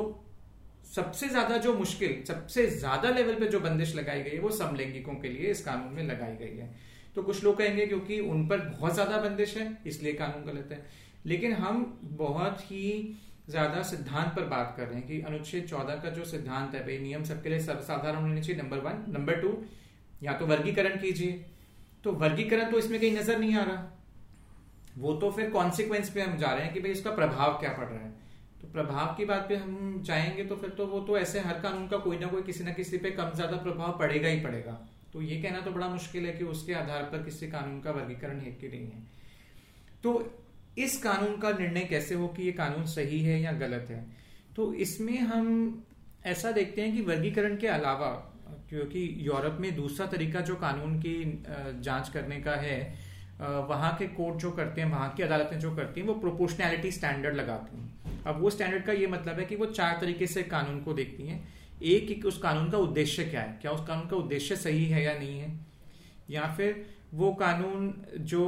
सबसे ज़्यादा जो मुश्किल, सबसे ज़्यादा लेवल पे जो बंदिश लगाई गई है, वो समलैंगिकों के लिए इस कानून में लगाई गई है। तो कुछ लोग कहेंगे क्योंकि उन पर बहुत ज़्यादा बंदिश है, इसलिए कानून गलत है। लेकिन हम बहुत ही ज़्यादा सिद्धांत पर बात कर रहे हैं कि अनुच्छेद चौदह का जो सिद्धांत है, भाई, नियम सबके लिए सर्वसाधारण होने चाहिए नंबर वन नंबर टू या तो वर्गीकरण कीजिए। तो वर्गीकरण तो इसमें कहीं नज़र नहीं आ रहा। वो तो फिर कॉन्सिक्वेंस पे हम जा रहे हैं कि भाई इसका प्रभाव क्या पड़ रहा है। प्रभाव की बात पे हम जाएँगे तो फिर तो वो तो ऐसे हर कानून का कोई ना कोई किसी ना किसी पे कम ज़्यादा प्रभाव पड़ेगा ही पड़ेगा। तो ये कहना तो बड़ा मुश्किल है कि उसके आधार पर किसी कानून का वर्गीकरण है कि नहीं है। तो इस कानून का निर्णय कैसे हो कि ये कानून सही है या गलत है? तो इसमें हम ऐसा देखते हैं कि वर्गीकरण के अलावा, क्योंकि यूरोप में दूसरा तरीका जो कानून की जाँच करने का है वहाँ के कोर्ट जो करते हैं, वहाँ की अदालतें जो करती हैं, वो प्रोपोर्शनैलिटी स्टैंडर्ड लगाती हैं। अब वो स्टैंडर्ड का ये मतलब है कि वो चार तरीके से कानून को देखती हैं। एक एक उस कानून का उद्देश्य क्या है? क्या उस कानून का उद्देश्य सही है या नहीं है? या फिर वो कानून जो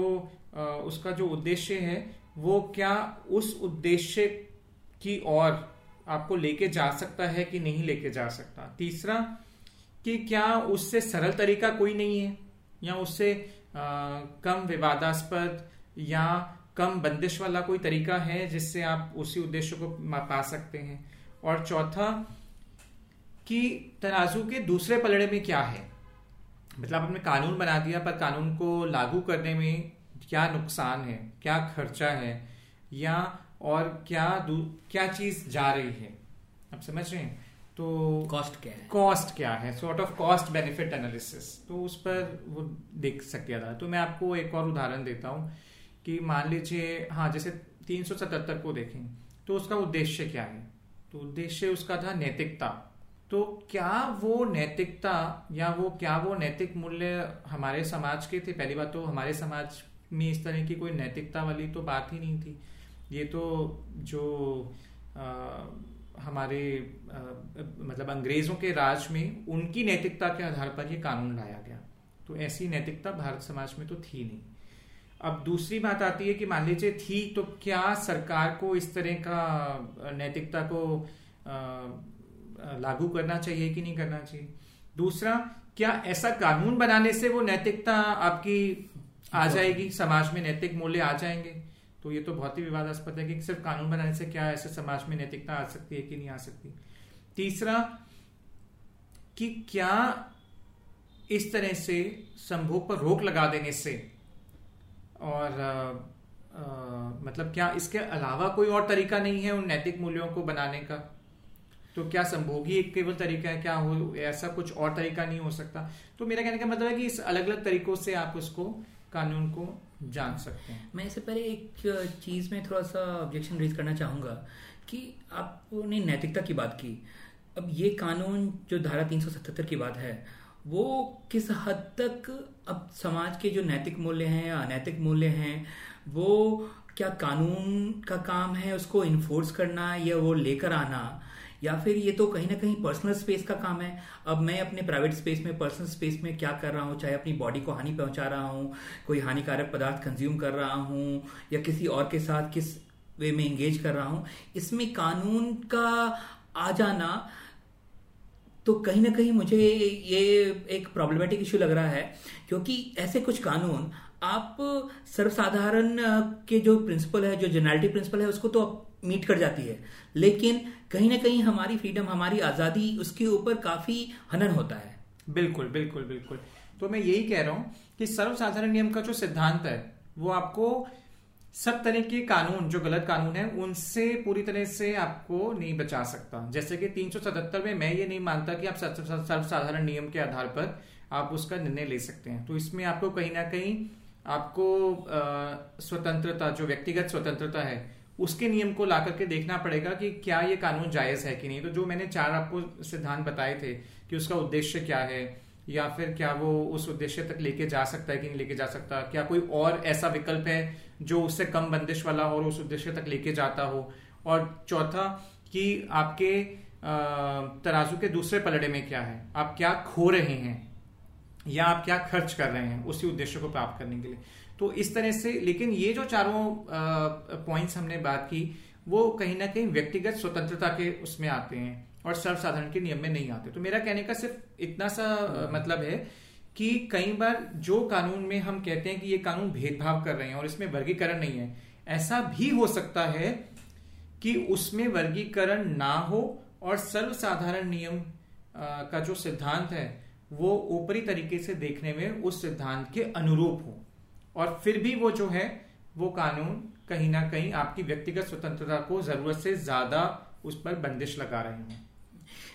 उसका जो उद्देश्य है, वो क्या उस उद्देश्य की ओर आपको लेके जा सकता है कि नहीं लेके जा सकता? तीसरा कि क्या उससे सरल तरीका कोई नहीं है? या उससे कम विवादास्पद या कम बंदिश वाला कोई तरीका है जिससे आप उसी उद्देश्य को पा सकते हैं? और चौथा, कि तराजू के दूसरे पलड़े में क्या है? मतलब आपने कानून बना दिया, पर कानून को लागू करने में क्या नुकसान है, क्या खर्चा है, या और क्या क्या चीज़ जा रही है? आप समझ रहे हैं? तो कॉस्ट क्या है? कॉस्ट क्या है? Sort of cost benefit analysis तो उस पर वो देख सकते था तो मैं आपको एक और उदाहरण देता हूँ कि मान लीजिए हाँ जैसे 377 को देखें तो उसका उद्देश्य क्या है? तो उद्देश्य उसका था नैतिकता। तो क्या वो नैतिकता या वो क्या वो नैतिक मूल्य हमारे समाज के थे? पहली बात तो हमारे समाज में इस तरह की कोई नैतिकता वाली तो बात ही नहीं थी। ये तो जो आ, हमारे आ, मतलब अंग्रेज़ों के राज में उनकी नैतिकता के आधार पर ये कानून लाया गया। तो ऐसी नैतिकता भारत समाज में तो थी नहीं। अब दूसरी बात आती है कि मान लीजिए थी तो क्या सरकार को इस तरह का नैतिकता को लागू करना चाहिए कि नहीं करना चाहिए? दूसरा क्या ऐसा कानून बनाने से वो नैतिकता आपकी आ जाएगी? समाज में नैतिक मूल्य आ जाएँगे? तो ये तो बहुत ही विवादास्पद है कि सिर्फ़ कानून बनाने से क्या ऐसे समाज में नैतिकता आ सकती है कि नहीं आ सकती। तीसरा कि क्या इस तरह से संभोग पर रोक लगा देने से और आ, आ, मतलब क्या इसके अलावा कोई और तरीका नहीं है उन नैतिक मूल्यों को बनाने का? तो क्या संभोगी एक केवल तरीका है? क्या हो ऐसा कुछ और तरीका नहीं हो सकता? तो मेरा कहने का मतलब है कि इस अलग अलग तरीकों से आप उसको कानून को जान सकते हैं। मैं इससे पहले एक चीज़ में थोड़ा सा ऑब्जेक्शन रेज करना चाहूँगा कि आपने नैतिकता की बात की। अब ये कानून जो धारा 377 की बात है, वो किस हद तक अब समाज के जो नैतिक मूल्य हैं या अनैतिक मूल्य हैं, वो क्या कानून का काम है उसको इन्फोर्स करना या वो लेकर आना? या फिर ये तो कहीं ना कहीं पर्सनल स्पेस का काम है। अब मैं अपने प्राइवेट स्पेस में पर्सनल स्पेस में क्या कर रहा हूँ? चाहे अपनी बॉडी को हानि पहुँचा रहा हूँ, कोई हानिकारक पदार्थ कंज्यूम कर रहा हूँ, या किसी और के साथ किस वे में एंगेज कर रहा हूँ, इसमें कानून का आ जाना तो कहीं ना कहीं मुझे ये एक प्रॉब्लमेटिक इश्यू लग रहा है। क्योंकि ऐसे कुछ कानून आप सर्वसाधारण के जो प्रिंसिपल है, जो जनरलिटी प्रिंसिपल है, उसको तो मीट कर जाती है। लेकिन कहीं ना कहीं हमारी फ्रीडम हमारी आज़ादी उसके ऊपर काफ़ी हनन होता है। बिल्कुल बिल्कुल बिल्कुल। तो मैं यही कह रहा हूँ कि सर्वसाधारण नियम का जो सिद्धांत है, वो आपको सब तरह के कानून, जो गलत कानून है, उनसे पूरी तरह से आपको नहीं बचा सकता। जैसे कि 377 में मैं ये नहीं मानता कि आप सर्वसाधारण नियम के आधार पर आप उसका निर्णय ले सकते हैं। तो इसमें आपको कहीं ना कहीं आपको स्वतंत्रता, जो व्यक्तिगत स्वतंत्रता है उसके नियम को ला करके देखना पड़ेगा कि क्या ये कानून जायज़ है कि नहीं। तो जो मैंने चार आपको सिद्धांत बताए थे कि उसका उद्देश्य क्या है, या फिर क्या वो उस उद्देश्य तक लेके जा सकता है कि नहीं लेके जा सकता, क्या कोई और ऐसा विकल्प है जो उससे कम बंदिश वाला हो और उस उद्देश्य तक लेके जाता हो। और चौथा, कि आपके तराजू के दूसरे पलड़े में क्या है? आप क्या खो रहे हैं? या आप क्या खर्च कर रहे हैं उसी उद्देश्य को प्राप्त करने के लिए? तो इस तरह से, लेकिन ये जो चारों पॉइंट्स हमने बात की, वो कहीं ना कहीं व्यक्तिगत स्वतंत्रता के उसमें आते हैं और सर्वसाधारण के नियम में नहीं आते। तो मेरा कहने का सिर्फ़ इतना सा मतलब है कि कई बार जो कानून में हम कहते हैं कि ये कानून भेदभाव कर रहे हैं और इसमें वर्गीकरण नहीं है, ऐसा भी हो सकता है कि उसमें वर्गीकरण ना हो और सर्वसाधारण नियम का जो सिद्धांत है, वो ऊपरी तरीके से देखने में उस सिद्धांत के अनुरूप हो। और फिर भी वो जो है, वो कानून कहीं ना कहीं आपकी व्यक्तिगत स्वतंत्रता को ज़रूरत से ज़्यादा उस पर बंदिश लगा रहे हैं।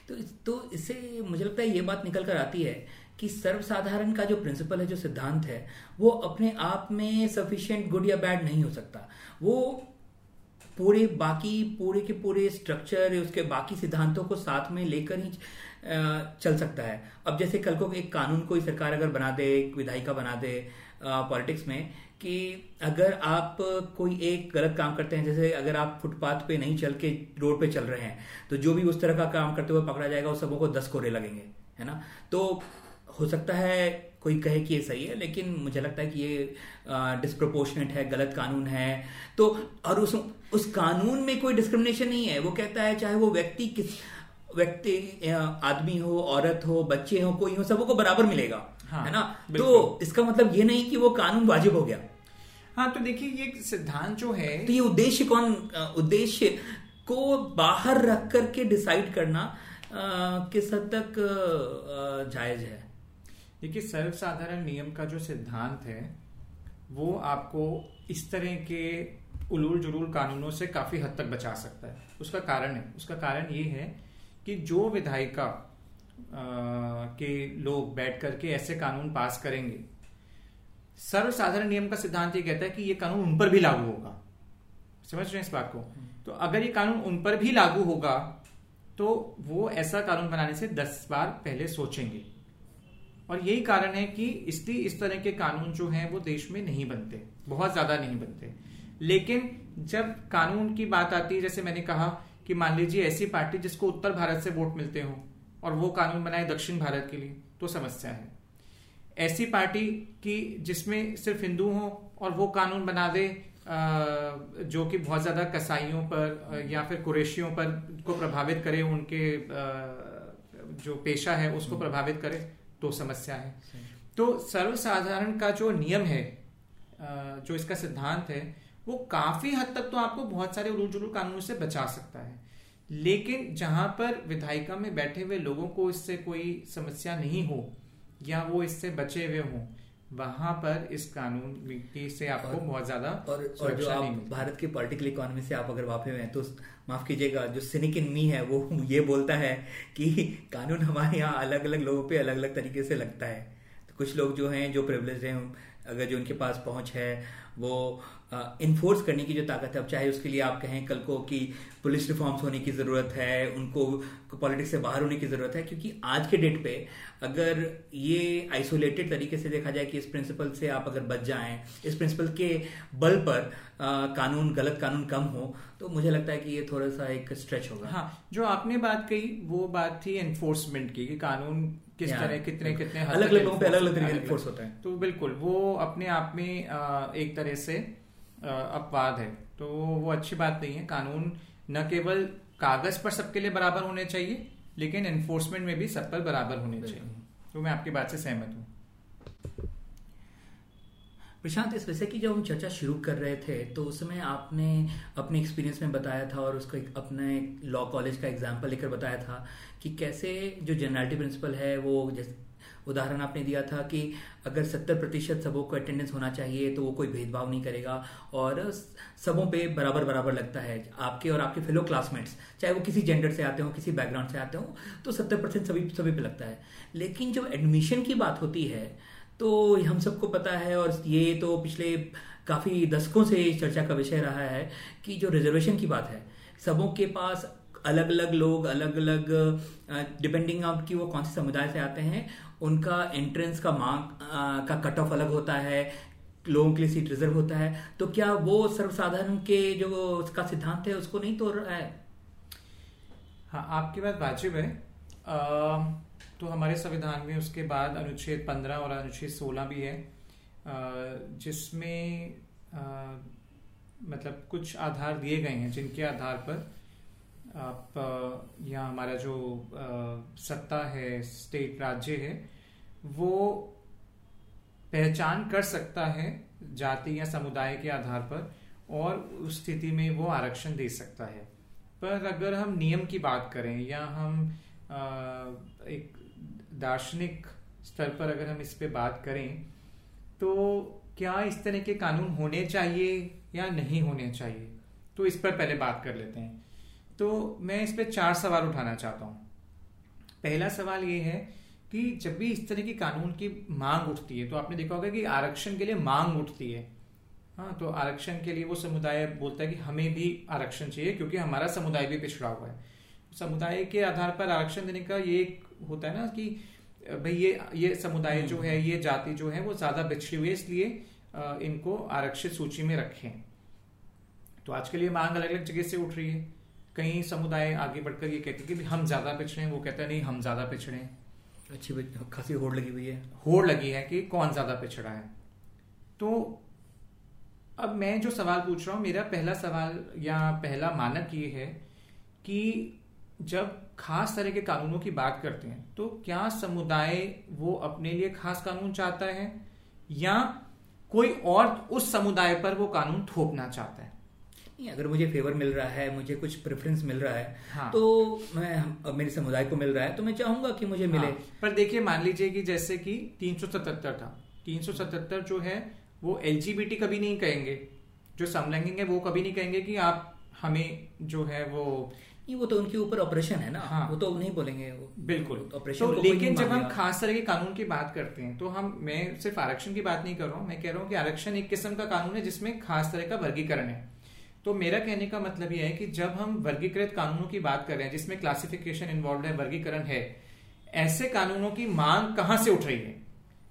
तो तो इससे मुझे लगता है ये बात निकल कर आती है कि सर्वसाधारण का जो प्रिंसिपल है, जो सिद्धांत है, वो अपने आप में सफिशिएंट गुड या बैड नहीं हो सकता। वो पूरे बाकी, पूरे के पूरे स्ट्रक्चर उसके बाकी सिद्धांतों को साथ में लेकर ही चल सकता है। अब जैसे कल को एक कानून कोई सरकार अगर बना दे, एक विधायिका बना दे पॉलिटिक्स में कि अगर आप कोई एक गलत काम करते हैं, जैसे अगर आप फुटपाथ पे नहीं चल के रोड पे चल रहे हैं तो जो भी उस तरह का काम करते हुए पकड़ा जाएगा, उस सबों को दस कोरे लगेंगे, है ना? तो हो सकता है कोई कहे कि ये सही है, लेकिन मुझे लगता है कि ये डिस्प्रोपोर्शनेट है, गलत कानून है। तो और उस उस कानून में कोई डिस्क्रिमिनेशन नहीं है। वो कहता है, चाहे वो व्यक्ति किस, व्यक्ति आदमी हो, औरत हो, बच्चे हो, कोई हो, सबों सबको बराबर मिलेगा। हाँ, है ना? तो इसका मतलब ये नहीं कि वो कानून वाजिब हो गया। हाँ तो देखिए ये सिद्धांत जो है तो ये उद्देश्य कौन उद्देश्य को बाहर रख करके डिसाइड करना किस हद तक जायज़ है? देखिए सर्वसाधारण नियम का जो सिद्धांत है वो आपको इस तरह के उलूल जुलूल कानूनों से काफ़ी हद तक बचा सकता है। उसका कारण है। उसका कारण ये है कि जो विधायिका के लोग बैठ करके ऐसे कानून पास करेंगे। सर्वसाधारण नियम का सिद्धांत ये कहता है कि ये कानून उन पर भी लागू होगा। समझ रहे हैं इस बात को? तो अगर ये कानून उन पर भी लागू होगा तो वो ऐसा कानून बनाने से दस बार पहले सोचेंगे। और यही कारण है कि इसलिए इस तरह के कानून जो हैं वो देश में नहीं बनते। बहुत ज़्यादा नहीं बनते। लेकिन जब कानून की बात आती है जैसे मैंने कहा कि मान लीजिए ऐसी पार्टी जिसको उत्तर भारत से वोट मिलते हो और वो कानून बनाए दक्षिण भारत के लिए तो समस्या है। ऐसी पार्टी की जिसमें सिर्फ़ हिंदू हो और वो कानून बना दे जो कि बहुत ज़्यादा कसाईयों पर या फिर कुरेशियों पर को प्रभावित करे, उनके जो पेशा है उसको प्रभावित करे तो समस्या है। तो सर्वसाधारण का जो नियम है जो इसका सिद्धांत है, वो काफ़ी हद तक तो आपको बहुत सारे उलूल जुलूल कानूनों से बचा सकता है। लेकिन जहाँ पर विधायिका में बैठे हुए लोगों को इससे कोई समस्या नहीं हो या वो इससे बचे हुए हों वहाँ पर इस कानून की से आपको बहुत ज़्यादा और, और जो आप भारत की पॉलिटिकल इकोनॉमी से आप अगर वापे हुए हैं तो माफ़ कीजिएगा जो सिनिक इन मी है वो ये बोलता है कि कानून हमारे यहाँ अलग अलग लोगों पे अलग अलग तरीके से लगता है। तो कुछ लोग जो हैं जो प्रिवलेज हैं अगर जो उनके पास पहुँच है वो इन्फोर्स करने की जो ताकत है। अब चाहे उसके लिए आप कहें कल को कि पुलिस रिफॉर्म्स होने की ज़रूरत है उनको पॉलिटिक्स से बाहर होने की ज़रूरत है क्योंकि आज के डेट पे अगर ये आइसोलेटेड तरीके से देखा जाए कि इस प्रिंसिपल से आप अगर बच जाएँ इस प्रिंसिपल के बल पर आ, कानून गलत कानून कम हो तो मुझे लगता है कि ये थोड़ा सा एक स्ट्रेच होगा। हाँ जो आपने बात कही वो बात थी एनफोर्समेंट की कि कानून किस तरह कितने कितने अलग अलग लोगों पे अलग अलग तरीके होता है। तो बिल्कुल वो अपने आप में एक तरह से अपवाद है। तो वो अच्छी बात नहीं है। कानून न केवल कागज़ पर सबके लिए बराबर होने चाहिए लेकिन एनफोर्समेंट में भी सब पर बराबर होने चाहिए। तो मैं आपकी बात से सहमत हूँ। प्रशांत इस विषय की जब हम चर्चा शुरू कर रहे थे तो उस समय आपने अपने एक्सपीरियंस में बताया था और उसको एक अपने लॉ कॉलेज का एग्ज़ाम्पल लेकर बताया था कि कैसे जो जनरलिटी प्रिंसिपल है वो जैसे उदाहरण आपने दिया था कि अगर सत्तर प्रतिशत सबों को अटेंडेंस होना चाहिए तो वो कोई भेदभाव नहीं करेगा और सबों पे बराबर बराबर लगता है। आपके और आपके फेलो क्लासमेट्स चाहे वो किसी जेंडर से आते हो, किसी बैकग्राउंड से आते हो तो सत्तर परसेंट सभी सभी पे लगता है। लेकिन जब एडमिशन की बात होती है तो हम सबको पता है और ये तो पिछले काफ़ी दशकों से चर्चा का विषय रहा है कि जो रिजर्वेशन की बात है, सबों के पास अलग अलग लोग अलग अलग डिपेंडिंग ऑन कि वो कौन से समुदाय से आते हैं उनका एंट्रेंस का मार्क का कट ऑफ़ अलग होता है लोगों के लिए सीट रिज़र्व होता है। तो क्या वो सर्वसाधारण के जो उसका सिद्धांत है उसको नहीं तोड़ रहा है? हाँ आपकी बात वाजिब है। आ, तो हमारे संविधान में उसके बाद अनुच्छेद पंद्रह और अनुच्छेद सोलह भी है। जिसमें मतलब कुछ आधार दिए गए हैं जिनके आधार पर आप यहाँ हमारा जो सत्ता है स्टेट राज्य है, वो पहचान कर सकता है जाति या समुदाय के आधार पर और उस स्थिति में वो आरक्षण दे सकता है। पर अगर हम नियम की बात करें या हम एक दार्शनिक स्तर पर अगर हम इस पे बात करें तो क्या इस तरह के कानून होने चाहिए या नहीं होने चाहिए? तो इस पर पहले बात कर लेते हैं। तो मैं इस पर चार सवाल उठाना चाहता हूँ। पहला सवाल ये है कि जब भी इस तरह की कानून की मांग उठती है तो आपने देखा होगा कि आरक्षण के लिए मांग उठती है। हाँ तो आरक्षण के लिए वो समुदाय बोलता है कि हमें भी आरक्षण चाहिए, क्योंकि हमारा समुदाय भी पिछड़ा हुआ है। समुदाय के आधार पर आरक्षण देने का ये होता है ना कि, भाई ये ये समुदाय जो है, ये जाति जो है, वो ज़्यादा पिछड़ी हुई है, इसलिए इनको आरक्षित सूची में रखें। तो आज के लिए मांग अलग अलग जगह से उठ रही है। कई समुदाय आगे बढ़कर ये कहते कि हम ज़्यादा पिछड़े हैं वो कहते हैं नहीं हम ज़्यादा पिछड़े हैं। अच्छी खासी होड़ लगी हुई है। होड़ लगी है कि कौन ज़्यादा पिछड़ा है? तो अब मैं जो सवाल पूछ रहा हूँ मेरा पहला सवाल या पहला मानक ये है कि जब खास तरह के कानूनों की बात करते हैं तो क्या समुदाय वो अपने लिए खास कानून चाहता है या कोई और उस समुदाय पर वो कानून थोपना चाहता है? अगर मुझे फेवर मिल रहा है मुझे कुछ प्रेफरेंस मिल रहा है हाँ। तो मैं मेरे समुदाय को मिल रहा है तो मैं चाहूँगा कि मुझे मिले। हाँ। पर देखिए मान लीजिए कि जैसे कि 377 था। 377 जो है वो एलजीबीटी कभी नहीं कहेंगे। जो समलैंगिक है वो कभी नहीं कहेंगे कि आप हमें जो है वो नहीं वो तो उनके ऊपर ऑपरेशन है ना। हाँ, वो तो नहीं बोलेंगे वो। बिल्कुल। ऑपरेशन तो लेकिन जब हम खास तरह के कानून की बात करते हैं तो हम मैं सिर्फ़ आरक्षण की बात नहीं कर रहा हूँ मैं कह रहा हूँ कि आरक्षण एक किस्म का कानून है जिसमें खास तरह का वर्गीकरण है। तो मेरा कहने का मतलब यह है कि जब हम वर्गीकृत कानूनों की बात कर रहे हैं जिसमें क्लासिफिकेशन इन्वॉल्व है वर्गीकरण है ऐसे कानूनों की मांग कहाँ से उठ रही है?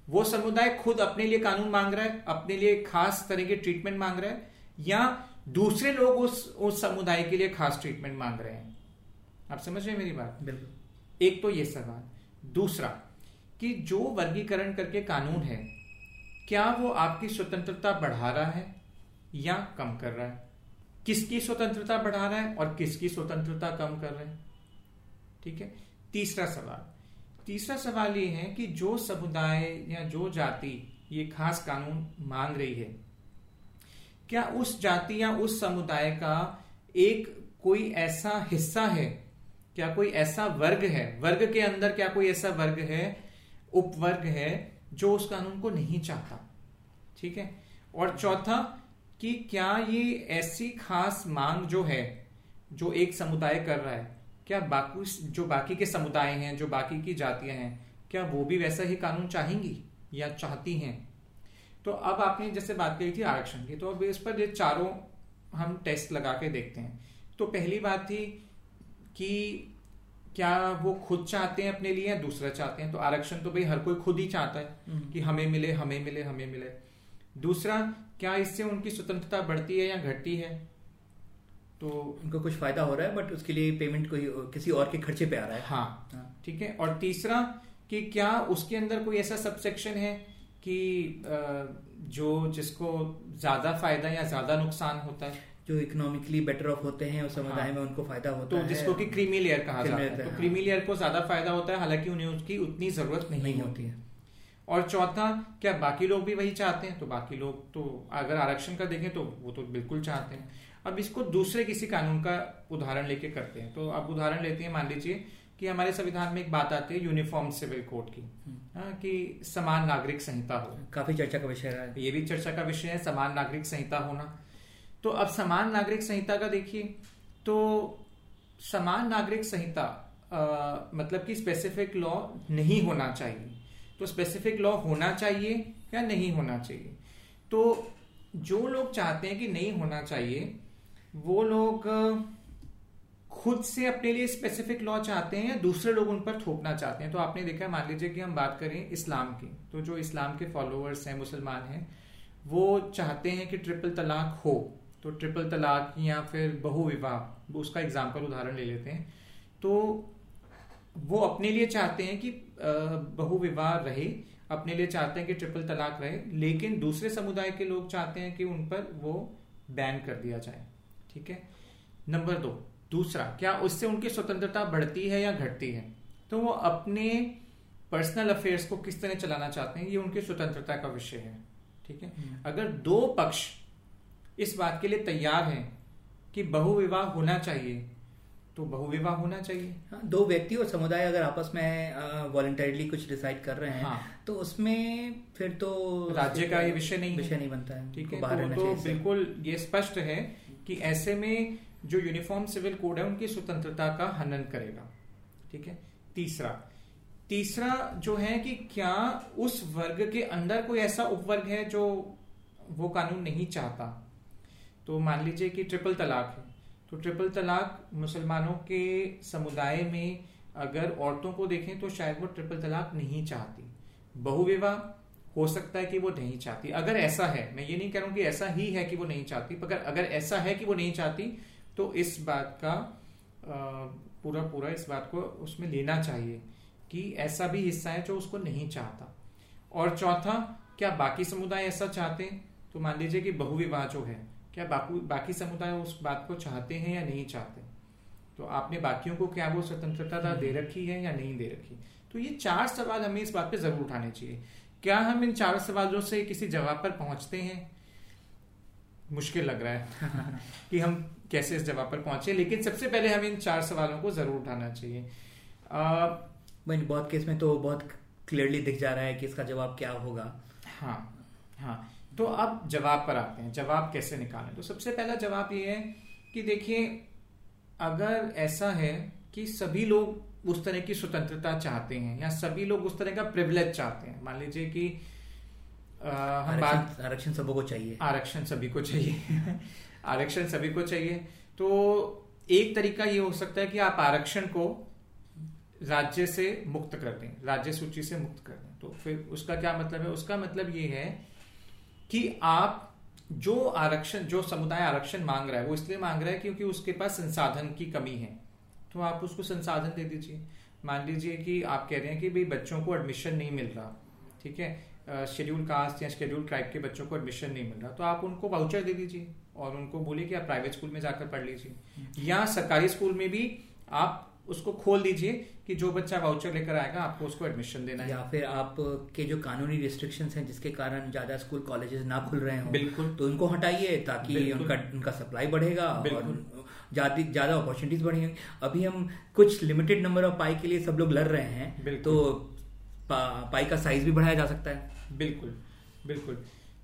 वो समुदाय खुद अपने लिए कानून मांग रहा है अपने लिए खास तरह के ट्रीटमेंट मांग रहा है या दूसरे लोग उस उस समुदाय के लिए खास ट्रीटमेंट मांग रहे हैं? आप समझ रहे हैं मेरी बात? बिल्कुल। एक तो ये सवाल। दूसरा कि जो वर्गीकरण करके कानून है क्या वो आपकी स्वतंत्रता बढ़ा रहा है या कम कर रहा है? किसकी स्वतंत्रता बढ़ा रहा है और किसकी स्वतंत्रता कम कर रहे है? ठीक है? तीसरा सवाल। तीसरा सवाल ये है कि जो समुदाय या जो जाति ये खास कानून मांग रही है, क्या उस जाति या उस समुदाय का एक कोई ऐसा हिस्सा है? क्या कोई ऐसा वर्ग है? वर्ग के अंदर क्या कोई ऐसा वर्ग है, उपवर्ग है, जो उस कानून को नहीं चाहता? ठीक है? और चौथा कि क्या ये ऐसी खास मांग जो है जो एक समुदाय कर रहा है क्या बाकी जो बाकी के समुदाय हैं जो बाकी की जातियाँ हैं क्या वो भी वैसा ही कानून चाहेंगी या चाहती हैं? तो अब आपने जैसे बात करी थी आरक्षण की तो अब इस पर ये चारों हम टेस्ट लगा के देखते हैं। तो पहली बात थी कि क्या वो खुद चाहते हैं अपने लिए या दूसरा चाहते हैं? तो आरक्षण तो भाई हर कोई खुद ही चाहता है हम्म। कि हमें मिले हमें मिले हमें मिले। दूसरा क्या इससे उनकी स्वतंत्रता बढ़ती है या घटती है? तो उनको कुछ फ़ायदा हो रहा है बट उसके लिए पेमेंट कोई किसी और के खर्चे पे आ रहा है। हाँ, हाँ। ठीक है। और तीसरा कि क्या उसके अंदर कोई ऐसा सबसेक्शन है कि जो जिसको ज़्यादा फ़ायदा या ज़्यादा नुकसान होता है? जो इकोनॉमिकली बेटर ऑफ़ होते हैं उस समुदाय हाँ, में उनको फ़ायदा होता तो है। जिसको कि क्रीमी लेयर कहा जाता है। तो क्रीमी लेयर को ज़्यादा फ़ायदा होता है हालाँकि उन्हें उसकी उतनी ज़रूरत नहीं, नहीं होती है। और चौथा क्या बाकी लोग भी वही चाहते हैं? तो बाकी लोग तो अगर आरक्षण का देखें तो वो तो बिल्कुल चाहते हैं। अब इसको दूसरे किसी कानून का उदाहरण लेके करते हैं। तो अब उदाहरण लेते हैं मान लीजिए कि हमारे संविधान में एक बात आती है यूनिफॉर्म सिविल कोड की हम्म। हाँ, कि समान नागरिक संहिता हो। काफ़ी चर्चा का विषय है। ये भी चर्चा का विषय है समान नागरिक संहिता होना। तो अब समान नागरिक संहिता का देखिए तो समान नागरिक संहिता मतलब कि स्पेसिफिक लॉ नहीं होना चाहिए। तो स्पेसिफिक लॉ होना चाहिए या नहीं होना चाहिए? तो जो लोग चाहते हैं कि नहीं होना चाहिए, वो लोग खुद से अपने लिए स्पेसिफिक लॉ चाहते हैं या दूसरे लोग उन पर थोपना चाहते हैं? तो आपने देखा मान लीजिए कि हम बात करें इस्लाम की तो जो इस्लाम के फॉलोअर्स हैं, मुसलमान हैं, वो चाहते हैं कि ट्रिपल तलाक हो तो ट्रिपल तलाक या फिर बहु विवाह उसका एग्ज़ाम्पल उदाहरण ले लेते हैं। तो वो अपने लिए चाहते हैं कि बहु विवाह रहे अपने लिए चाहते हैं कि ट्रिपल तलाक रहे लेकिन दूसरे समुदाय के लोग चाहते हैं कि उन पर वो बैन कर दिया जाए। ठीक है? नंबर दो। दूसरा क्या उससे उनकी स्वतंत्रता बढ़ती है या घटती है? तो वो अपने पर्सनल अफेयर्स को किस तरह चलाना चाहते हैं ये उनकी स्वतंत्रता का विषय है। ठीक है? हम्म। अगर दो पक्ष इस बात के लिए तैयार हैं कि बहुविवाह होना चाहिए तो बहुविवाह होना चाहिए। हाँ, दो व्यक्ति और समुदाय अगर आपस में वॉलेंटरली कुछ डिसाइड कर रहे हैं हाँ, तो उसमें फिर तो राज्य का ये विषय नहीं विषय नहीं बनता है ठीक है तो, तो बिल्कुल ये स्पष्ट है कि ऐसे में जो यूनिफॉर्म सिविल कोड है उनकी स्वतंत्रता का हनन करेगा। ठीक है तीसरा तीसरा जो है कि क्या उस वर्ग के अंदर कोई ऐसा उपवर्ग है जो वो कानून नहीं चाहता? तो मान लीजिए कि ट्रिपल तलाक है। तो ट्रिपल तलाक मुसलमानों के समुदाय में अगर औरतों को देखें तो शायद वो ट्रिपल तलाक नहीं चाहती। बहुविवाह, हो सकता है कि वो नहीं चाहती। अगर ऐसा है, मैं ये नहीं कह रहा हूँ कि ऐसा ही है कि वो नहीं चाहती, मगर अगर ऐसा है कि वो नहीं चाहती तो इस बात का पूरा पूरा इस बात को उसमें लेना चाहिए कि ऐसा भी हिस्सा है जो उसको नहीं चाहता। और चौथा, क्या बाकी समुदाय ऐसा चाहते हैं? तो मान लीजिए कि बहुविवाह जो है क्या बाकी बाकी समुदाय उस बात को चाहते हैं या नहीं चाहते? तो आपने बाकियों को क्या वो स्वतंत्रता दे हम्म। रखी है या नहीं दे रखी? तो ये चार सवाल हमें इस बात पे ज़रूर उठाने चाहिए। क्या हम इन चार सवालों से किसी जवाब पर पहुँचते हैं? मुश्किल लग रहा है कि हम कैसे इस जवाब पर पहुँचे लेकिन सबसे पहले हमें इन चार सवालों को ज़रूर उठाना चाहिए। बहुत केस में तो बहुत क्लियरली दिख जा रहा है कि इसका जवाब क्या होगा। हाँ हाँ। तो अब जवाब पर आते हैं। जवाब कैसे निकालें? तो सबसे पहला जवाब ये है कि देखिए अगर ऐसा है कि सभी लोग उस तरह की स्वतंत्रता चाहते हैं या सभी लोग उस तरह का प्रिविलेज चाहते हैं मान लीजिए कि हम बात आरक्षण सबको चाहिए। आरक्षण सभी को चाहिए। आरक्षण सभी को चाहिए। तो एक तरीका ये हो सकता है कि आप आरक्षण को राज्य से मुक्त कर दें राज्य सूची से मुक्त कर दें। तो फिर उसका क्या मतलब है? उसका मतलब ये है कि आप जो आरक्षण जो समुदाय आरक्षण मांग रहा है वो इसलिए मांग रहा है क्योंकि उसके पास संसाधन की कमी है। तो आप उसको संसाधन दे दीजिए। मान लीजिए कि आप कह रहे हैं कि भाई बच्चों को एडमिशन नहीं मिल रहा ठीक है? शेड्यूल कास्ट या शेड्यूल ट्राइब के बच्चों को एडमिशन नहीं मिल रहा तो आप उनको वाउचर दे दीजिए और उनको बोलिए कि आप प्राइवेट स्कूल में जाकर पढ़ लीजिए। या सरकारी स्कूल में भी आप उसको खोल दीजिए कि जो बच्चा वाउचर लेकर आएगा आपको उसको एडमिशन देना है। या फिर आप के जो कानूनी रिस्ट्रिक्शन हैं जिसके कारण ज़्यादा स्कूल कॉलेजेस ना खुल रहे हो बिल्कुल। तो उनको हटाइए ताकि उनका उनका सप्लाई बढ़ेगा और ज़्यादा ज़्यादा अपॉर्चुनिटीज़ बढ़ेंगी। अभी हम कुछ लिमिटेड नंबर ऑफ़ पाई के लिए सब लोग लड़ रहे हैं तो पा, पाई का साइज़ भी बढ़ाया जा सकता है। बिल्कुल बिल्कुल।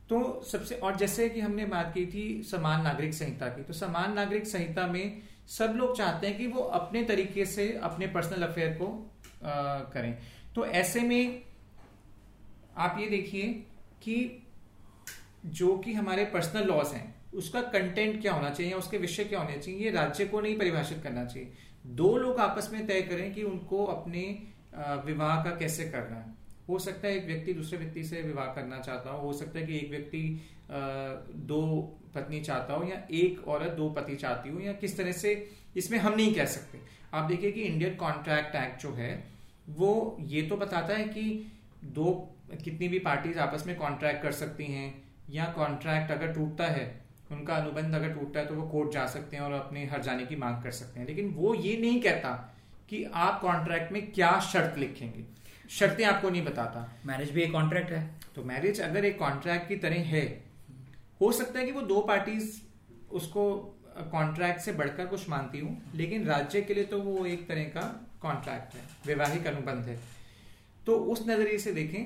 तो सबसे और जैसे कि हमने बात की थी समान नागरिक संहिता की तो समान नागरिक संहिता में सब लोग चाहते हैं कि वो अपने तरीके से अपने पर्सनल अफेयर को आ, करें। तो ऐसे में आप ये देखिए कि जो कि हमारे पर्सनल लॉज हैं उसका कंटेंट क्या होना चाहिए या उसके विषय क्या होने चाहिए ये राज्य को नहीं परिभाषित करना चाहिए। दो लोग आपस में तय करें कि उनको अपने विवाह का कैसे करना है। हो सकता है एक व्यक्ति दूसरे व्यक्ति से विवाह करना चाहता हो हो सकता है कि एक व्यक्ति दो पत्नी चाहता हो या एक औरत दो पति चाहती हो या किस तरह से इसमें हम नहीं कह सकते। आप देखिए कि इंडियन कॉन्ट्रैक्ट एक्ट जो है, वो ये तो बताता है कि दो, कितनी भी पार्टीज़ आपस में कॉन्ट्रैक्ट कर सकती हैं या कॉन्ट्रैक्ट अगर टूटता है, उनका अनुबंध अगर टूटता है तो वो कोर्ट जा सकते हैं और अपने हर जाने की मांग कर सकते हैं। लेकिन वो ये नहीं कहता कि आप कॉन्ट्रैक्ट में क्या शर्त लिखेंगे। शर्तें आपको नहीं बताता। मैरिज भी एक कॉन्ट्रैक्ट है। तो मैरिज अगर एक कॉन्ट्रैक्ट की तरह है हो सकता है कि वो दो पार्टीज़ उसको कॉन्ट्रैक्ट से बढ़कर कुछ मानती हूँ लेकिन राज्य के लिए तो वो एक तरह का कॉन्ट्रैक्ट है वैवाहिक अनुबंध है। तो उस नज़रिए से देखें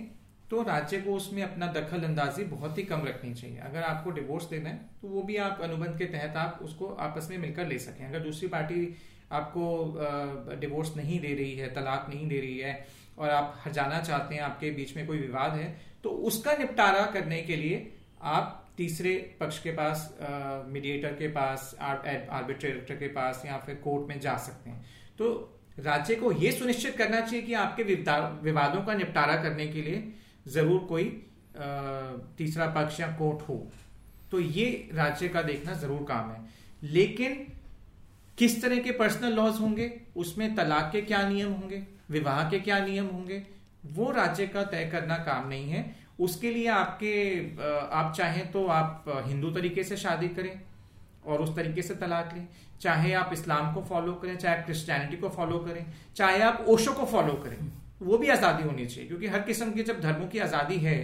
तो राज्य को उसमें अपना दखल अंदाजी बहुत ही कम रखनी चाहिए। अगर आपको डिवोर्स देना है तो वो भी आप अनुबंध के तहत आप उसको आपस में मिलकर ले सकें। अगर दूसरी पार्टी आपको डिवोर्स नहीं दे रही है तलाक नहीं दे रही है और आप जाना चाहते हैं आपके बीच में कोई विवाद है तो उसका निपटारा करने के लिए आप तीसरे पक्ष के पास मीडिएटर के पास आर्बिट्रेटर के पास या फिर कोर्ट में जा सकते हैं। तो राज्य को यह सुनिश्चित करना चाहिए कि आपके विवादों का निपटारा करने के लिए ज़रूर कोई आ, तीसरा पक्ष या कोर्ट हो। तो ये राज्य का देखना ज़रूर काम है। लेकिन किस तरह के पर्सनल लॉज होंगे उसमें तलाक के क्या नियम होंगे? विवाह के क्या नियम होंगे? वो राज्य का तय करना काम नहीं है। उसके लिए आपके आप चाहें तो आप हिंदू तरीके से शादी करें और उस तरीके से तलाक लें। चाहे आप इस्लाम को फॉलो करें, चाहे आप क्रिश्चियनिटी को फॉलो करें, चाहे आप ओशो को फॉलो करें, वो भी आज़ादी होनी चाहिए। क्योंकि हर किस्म के जब धर्मों की आज़ादी है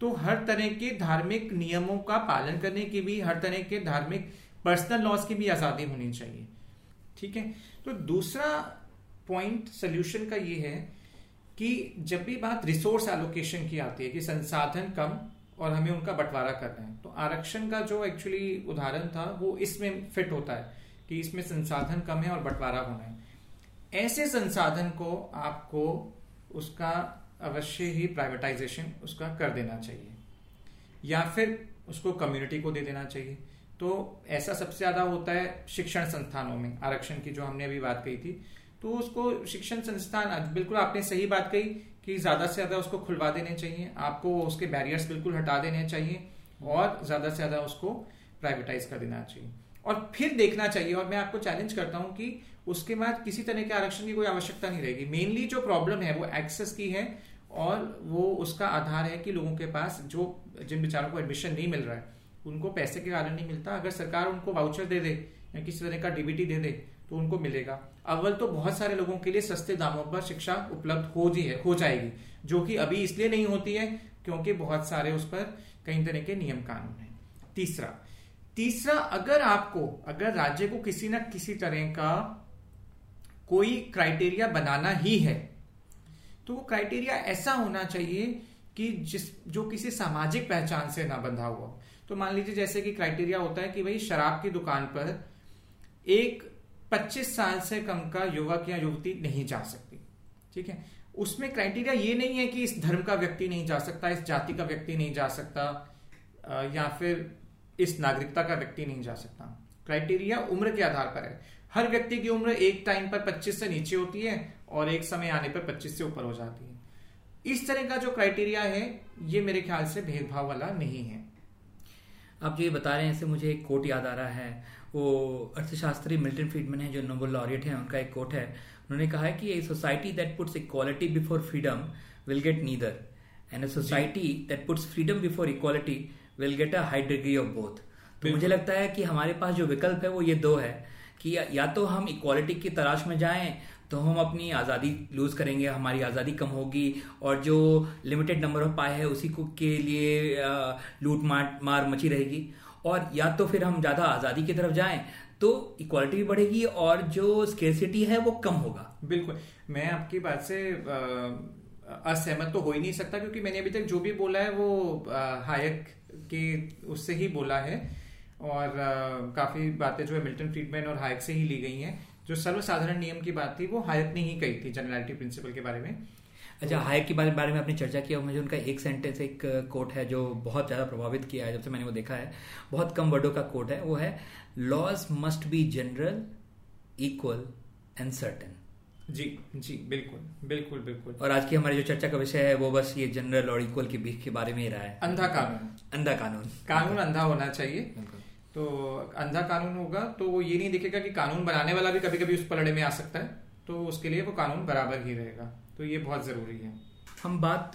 तो हर तरह के धार्मिक नियमों का पालन करने की भी, हर तरह के धार्मिक पर्सनल लॉज की भी आज़ादी होनी चाहिए। ठीक है? तो दूसरा पॉइंट सोल्यूशन का ये है कि जब भी बात रिसोर्स एलोकेशन की आती है, कि संसाधन कम और हमें उनका बंटवारा करना है तो आरक्षण का जो एक्चुअली उदाहरण था, वो इसमें फिट होता है कि इसमें संसाधन कम है और बंटवारा होना है। ऐसे संसाधन को आपको उसका अवश्य ही प्राइवेटाइजेशन उसका कर देना चाहिए। या फिर उसको कम्युनिटी को दे देना चाहिए। तो ऐसा सबसे ज़्यादा होता है शिक्षण संस्थानों में, आरक्षण की जो हमने अभी बात कही थी तो उसको शिक्षण संस्थान बिल्कुल आपने सही बात कही कि ज़्यादा से ज़्यादा उसको खुलवा देने चाहिए, आपको उसके बैरियर्स बिल्कुल हटा देने चाहिए और ज़्यादा से ज़्यादा उसको प्राइवेटाइज कर देना चाहिए। और फिर देखना चाहिए, और मैं आपको चैलेंज करता हूँ कि उसके बाद किसी तरह के आरक्षण की कोई आवश्यकता नहीं रहेगी। मेनली जो प्रॉब्लम है, वो एक्सेस की है और वो उसका आधार है कि लोगों के पास जो, जिन बेचारों को एडमिशन नहीं मिल रहा है, उनको पैसे के कारण नहीं मिलता। अगर सरकार उनको वाउचर दे दे, या किसी तरह का डीबीटी दे दे तो उनको मिलेगा। अव्वल तो बहुत सारे लोगों के लिए सस्ते दामों पर शिक्षा उपलब्ध हो जी है, हो जाएगी, जो कि अभी इसलिए नहीं होती है क्योंकि बहुत सारे उस पर कई तरह के नियम कानून है। तीसरा तीसरा, अगर आपको, अगर राज्य को किसी न किसी तरह का कोई क्राइटेरिया बनाना ही है तो वो क्राइटेरिया ऐसा होना चाहिए कि जिस, जो किसी सामाजिक पहचान से ना बंधा हुआ तो मान लीजिए जैसे कि क्राइटेरिया होता है कि भाई शराब की दुकान पर एक 25 साल से कम का युवक या युवती नहीं जा सकती। ठीक है? उसमें क्राइटेरिया ये नहीं है कि इस धर्म का व्यक्ति नहीं जा सकता, इस जाति का व्यक्ति नहीं जा सकता या फिर इस नागरिकता का व्यक्ति नहीं जा सकता। क्राइटेरिया उम्र के आधार पर है। हर व्यक्ति की उम्र एक टाइम पर 25 से नीचे होती है और एक समय आने पर 25 से ऊपर हो जाती है। इस तरह का जो क्राइटेरिया है, ये मेरे ख्याल से भेदभाव वाला नहीं है। आप जो ये बता रहे हैं इससे मुझे एक कोट याद आ रहा है। वो अर्थशास्त्री मिल्टन फ्रीडमैन है जो नोबल लॉरियट है उनका एक कोट है। उन्होंने कहा है कि a society that puts equality before freedom will get neither and a society that puts freedom before equality will get a high degree of both तो मुझे लगता है कि हमारे पास जो विकल्प है वो ये दो है कि या तो हम इक्वालिटी की तलाश में जाएँ तो हम अपनी आज़ादी लूज करेंगे हमारी आज़ादी कम होगी और जो लिमिटेड नंबर ऑफ़ पाए है उसी को के लिए लूट मार मार मची रहेगी। और या तो फिर हम ज़्यादा आज़ादी की तरफ़ जाएँ तो इक्वालिटी भी बढ़ेगी और जो स्केसिटी है वो कम होगा। बिल्कुल। मैं आपकी बात से असहमत तो हो ही नहीं सकता क्योंकि मैंने अभी तक जो भी बोला है वो हायक के उससे ही बोला है और काफ़ी बातें जो है मिल्टन फ्रीडमैन और हायक से ही ली गई हैं। जो सर्वसाधारण नियम की बात थी वो हायक ने ही कही थी जनरलिटी प्रिंसिपल के बारे में। अच्छा हायक के बारे में आपने चर्चा किया मुझे उनका एक सेंटेंस एक कोट है जो बहुत ज़्यादा प्रभावित किया है जब से मैंने वो देखा है। बहुत कम वर्डों का कोट है। वो है laws must be general equal and certain जी जी बिल्कुल बिल्कुल बिल्कुल। और आज की हमारी जो चर्चा का विषय है वो बस ये जनरल और इक्वल के बीच के बारे में ही रहा है। अंधा कानून। अंधा कानून। कानून अंधा होना चाहिए। तो अंधा कानून होगा तो वो ये नहीं देखेगा कि कानून बनाने वाला भी कभी कभी उस पलड़े में आ सकता है तो उसके लिए वो कानून बराबर ही रहेगा। तो ये बहुत ज़रूरी है। हम बात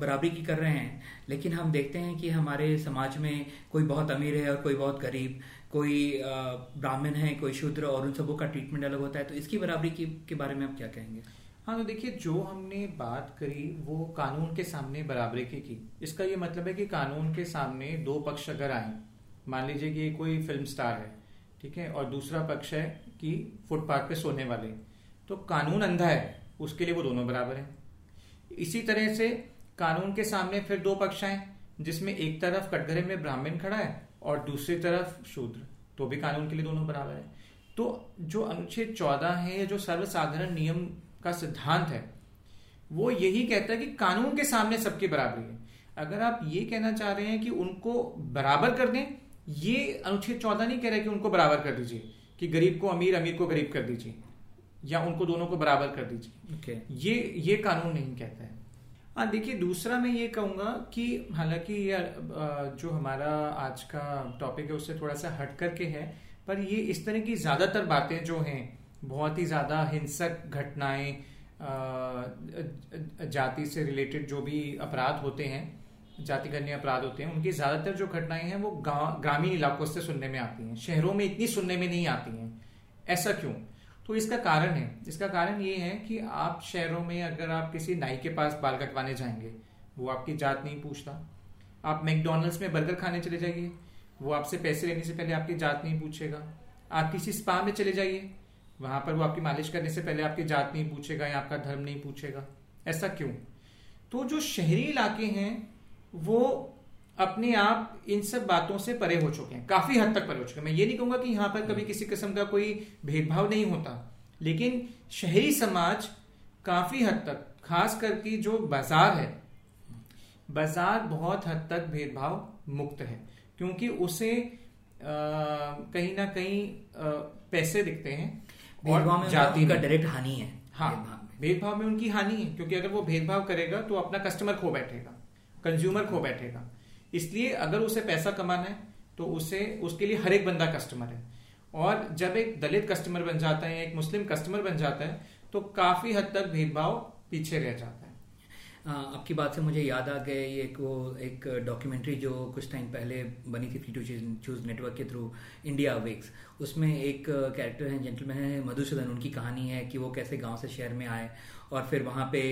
बराबरी की कर रहे हैं लेकिन हम देखते हैं कि हमारे समाज में कोई बहुत अमीर है और कोई बहुत गरीब कोई ब्राह्मण है कोई शूद्र और उन सबों का ट्रीटमेंट अलग होता है तो इसकी बराबरी की के बारे में आप क्या कहेंगे? हाँ तो देखिए जो हमने बात करी वो कानून के सामने बराबरी की की। इसका ये मतलब है कि कानून के सामने दो पक्ष अगर आए मान लीजिए कि कोई फ़िल्म स्टार है ठीक है और दूसरा पक्ष है कि फुटपाथ पे सोने वाले तो कानून अंधा है। उसके लिए वो दोनों बराबर हैं। इसी तरह से कानून के सामने फिर दो पक्ष आए, जिसमें एक तरफ़ कटघरे में ब्राह्मण खड़ा है और दूसरी तरफ़ शूद्र। तो भी कानून के लिए दोनों बराबर है। तो जो अनुच्छेद चौदह है, या जो सर्वसाधारण नियम का सिद्धांत है, वो यही कहता है कि कानून के सामने सबकी बराबरी है। अगर आप ये कहना चाह रहे हैं कि उनको बराबर कर दें, ये अनुच्छेद चौदह नहीं कह रहा कि उनको बराबर कर दीजिए, कि गरीब को अमीर अमीर को गरीब कर दीजिए। या उनको दोनों को बराबर कर दीजिए। Okay. ये ये कानून नहीं कहता है। हाँ देखिए दूसरा मैं ये कहूँगा कि हालाँकि ये जो हमारा आज का टॉपिक है उससे थोड़ा सा हट करके है पर ये इस तरह की ज़्यादातर बातें जो हैं बहुत ही ज़्यादा हिंसक घटनाएँ जाति से रिलेटेड जो भी अपराध होते हैं जातिगण्य अपराध होते हैं उनकी ज़्यादातर जो घटनाएँ हैं वो ग्रामीण इलाकों से सुनने में आती हैं। शहरों में इतनी सुनने में नहीं आती हैं। ऐसा क्यों? तो इसका कारण है। इसका कारण ये है कि आप शहरों में अगर आप किसी नाई के पास बाल कटवाने जाएँगे, वो आपकी जात नहीं पूछता। आप मैकडोनल्ड्स में बर्गर खाने चले जाइए, वो आपसे पैसे लेने से पहले आपकी जात नहीं पूछेगा। आप किसी स्पा में चले जाइए, वहाँ पर वो आपकी मालिश करने से पहले आपकी जात नहीं पूछेगा या आपका धर्म नहीं पूछेगा। ऐसा क्यों? तो जो शहरी इलाके हैं, वो अपने आप इन सब बातों से परे हो चुके हैं। काफ़ी हद तक परे हो चुके हैं। मैं ये नहीं कहूँगा कि यहाँ पर कभी किसी किस्म का कोई भेदभाव नहीं होता लेकिन शहरी समाज काफ़ी हद तक खास करके जो बाज़ार है बाज़ार बहुत हद तक भेदभाव मुक्त है क्योंकि उसे आ, कहीं ना कहीं आ, पैसे दिखते हैं में जाति का डायरेक्ट हानि है हाँ भेदभाव में। उनकी हानि है क्योंकि अगर वो भेदभाव करेगा तो अपना कस्टमर खो बैठेगा कंज्यूमर खो बैठेगा। इसलिए अगर उसे पैसा कमाना है तो उसे, उसके लिए हर एक बंदा कस्टमर है। और जब एक दलित कस्टमर बन जाता है एक मुस्लिम कस्टमर बन जाता है तो काफ़ी हद तक भेदभाव पीछे रह जाता है। आपकी बात से मुझे याद आ गए एक वो एक डॉक्यूमेंट्री जो कुछ टाइम पहले बनी थी फ्री टू चूज़ नेटवर्क के थ्रू इंडिया वेक्स उसमें एक कैरेक्टर है जेंटलमैन है, मधुसूदन, उनकी कहानी है कि वो कैसे गाँव से शहर में आए और फिर वहाँ पे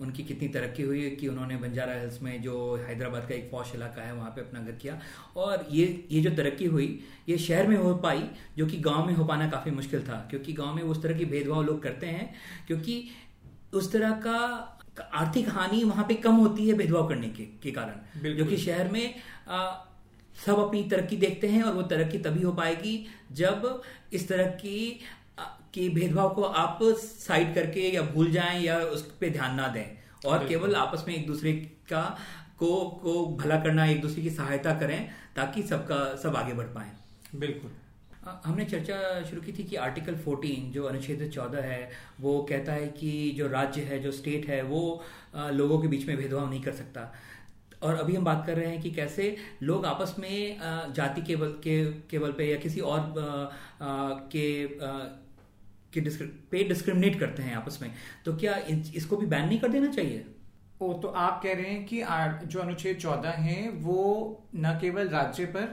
उनकी कितनी तरक्की हुई कि उन्होंने बंजारा हिल्स में जो हैदराबाद का एक पौश इलाका है वहाँ पे अपना घर किया। और ये ये जो तरक्की हुई ये शहर में हो पाई जो कि गाँव में हो पाना काफ़ी मुश्किल था क्योंकि गाँव में उस तरह की भेदभाव लोग करते हैं क्योंकि उस तरह का आर्थिक हानि वहाँ पे कम होती है भेदभाव करने के, के कारण। जो कि शहर में आ, सब अपनी तरक्की देखते हैं और वो तरक्की तभी हो पाएगी जब इस तरह की कि भेदभाव को आप साइड करके या भूल जाएँ या उस पर ध्यान ना दें और केवल आपस में एक दूसरे का को को भला करना एक दूसरे की सहायता करें ताकि सबका सब आगे बढ़ पाए। बिल्कुल। हमने चर्चा शुरू की थी कि आर्टिकल 14 जो अनुच्छेद 14 है वो कहता है कि जो राज्य है जो स्टेट है वो लोगों के बीच में भेदभाव नहीं कर सकता। और अभी हम बात कर रहे हैं कि कैसे लोग आपस में जाति केवल के केवल पे या किसी और के कि पे डिस्क्रिमिनेट करते हैं आपस में। तो क्या इसको भी बैन नहीं कर देना चाहिए? ओ तो आप कह रहे हैं कि जो अनुच्छेद चौदह है वो न केवल राज्य पर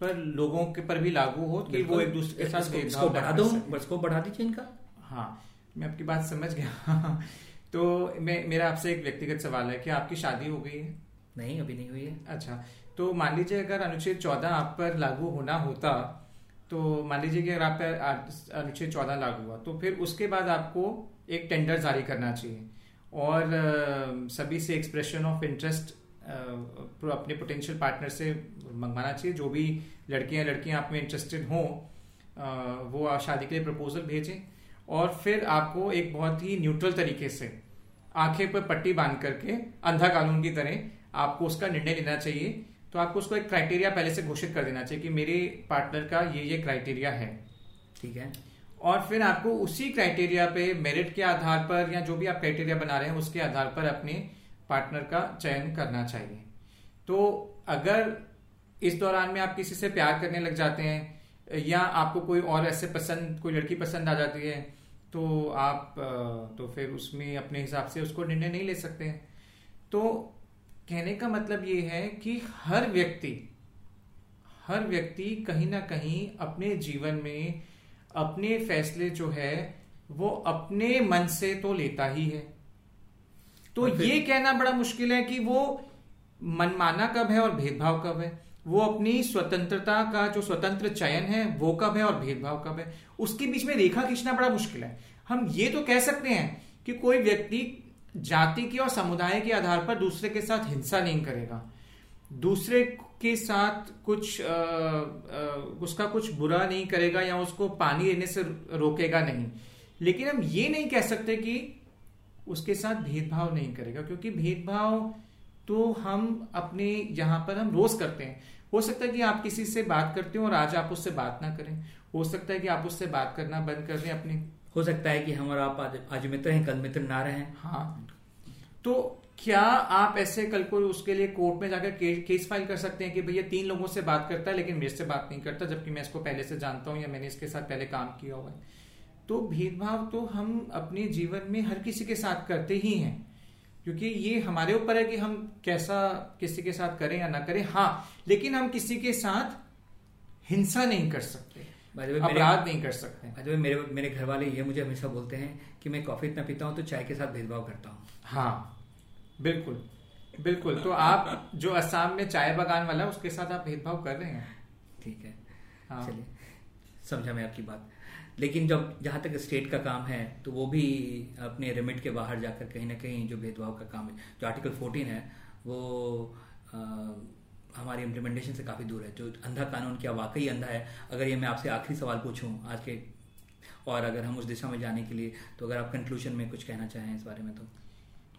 पर लोगों के पर भी लागू हो कि वो एक दूसरे के साथ इसको बढ़ा दो इसको बढ़ा दीजिए इनका। हाँ मैं आपकी बात समझ गया। तो मैं मेरा आपसे एक व्यक्तिगत सवाल है कि आपकी शादी हो गई है? नहीं अभी नहीं हुई है। अच्छा तो मान लीजिए अगर अनुच्छेद चौदह आप पर लागू होना होता तो मान लीजिए कि अगर आप पर अनुच्छेद चौदह लागू हुआ तो फिर उसके बाद आपको एक टेंडर जारी करना चाहिए। और सभी से एक्सप्रेशन ऑफ़ इंटरेस्ट अपने पोटेंशियल पार्टनर से मंगवाना चाहिए। जो भी लड़कियाँ लड़कियाँ आप में इंटरेस्टेड हों वो शादी के लिए प्रपोजल भेजें। और फिर आपको एक बहुत ही न्यूट्रल तरीके से आँखें पर पट्टी बाँध करके अंधा कानून की तरह आपको उसका निर्णय लेना चाहिए तो आपको उसको एक क्राइटेरिया पहले से घोषित कर देना चाहिए कि मेरे पार्टनर का ये ये क्राइटेरिया है, ठीक है? और फिर आपको उसी क्राइटेरिया पे मेरिट के आधार पर या जो भी आप क्राइटेरिया बना रहे हैं, उसके आधार पर अपने पार्टनर का चयन करना चाहिए। तो अगर इस दौरान में आप किसी से प्यार करने लग जाते हैं, या आपको कोई और ऐसे पसंद, कोई लड़की पसंद आ जाती है तो आप तो फिर उसमें अपने हिसाब से उसको निर्णय नहीं ले सकते हैं। तो कहने का मतलब ये है कि हर व्यक्ति हर व्यक्ति कहीं ना कहीं अपने जीवन में अपने फैसले जो है वो अपने मन से तो लेता ही है। तो ये कहना बड़ा मुश्किल है कि वो मनमाना कब है और भेदभाव कब है? वो अपनी स्वतंत्रता का जो स्वतंत्र चयन है वो कब है और भेदभाव कब है? उसके बीच में रेखा खींचना बड़ा मुश्किल है। हम ये तो कह सकते हैं कि कोई व्यक्ति जाति के और समुदाय के आधार पर दूसरे के साथ हिंसा नहीं करेगा। दूसरे के साथ कुछ आ, आ, उसका कुछ बुरा नहीं करेगा या उसको पानी देने से रोकेगा नहीं। लेकिन हम ये नहीं कह सकते कि उसके साथ भेदभाव नहीं करेगा क्योंकि भेदभाव तो हम अपने यहाँ पर हम रोज करते हैं। हो सकता है कि आप किसी से बात करते हो और आज आप उससे बात ना करें। हो सकता है कि आप उससे बात करना बंद कर दें अपनी हो सकता है कि हम और आप आज, आज मित्र हैं कल मित्र ना रहे। हाँ। तो क्या आप ऐसे कल को उसके लिए कोर्ट में जाकर के, केस फ़ाइल कर सकते हैं कि भैया तीन लोगों से बात करता है लेकिन मेरे से बात नहीं करता जबकि मैं इसको पहले से जानता हूँ या मैंने इसके साथ पहले काम किया हुआ है? तो भेदभाव तो हम अपने जीवन में हर किसी के साथ करते ही हैं क्योंकि ये हमारे ऊपर है कि हम कैसा किसी के साथ करें या ना करें। हाँ लेकिन हम किसी के साथ हिंसा नहीं कर सकते। अपराध नहीं कर सकते। मेरे मेरे घर वाले ये मुझे हमेशा बोलते हैं कि मैं कॉफ़ी इतना पीता हूँ तो चाय के साथ भेदभाव करता हूँ। हाँ बिल्कुल बिल्कुल। तो आप जो असम में चाय बगान वाला उसके साथ आप भेदभाव कर रहे हैं? ठीक है। हाँ। चलिए समझा मैं आपकी बात। लेकिन जब जहाँ तक स्टेट का काम है तो वो भी अपने रिमिट के बाहर जाकर कहीं ना कहीं जो भेदभाव का काम है जो आर्टिकल 14 है वो आ, हमारी इम्प्लीमेंटेशन से काफ़ी दूर है, जो अंधा कानून क्या वाकई अंधा है? अगर ये मैं आपसे आखिरी सवाल पूछूँ आज के, और अगर हम उस दिशा में जाने के लिए तो अगर आप कंक्लूजन में कुछ कहना चाहें इस बारे में तो।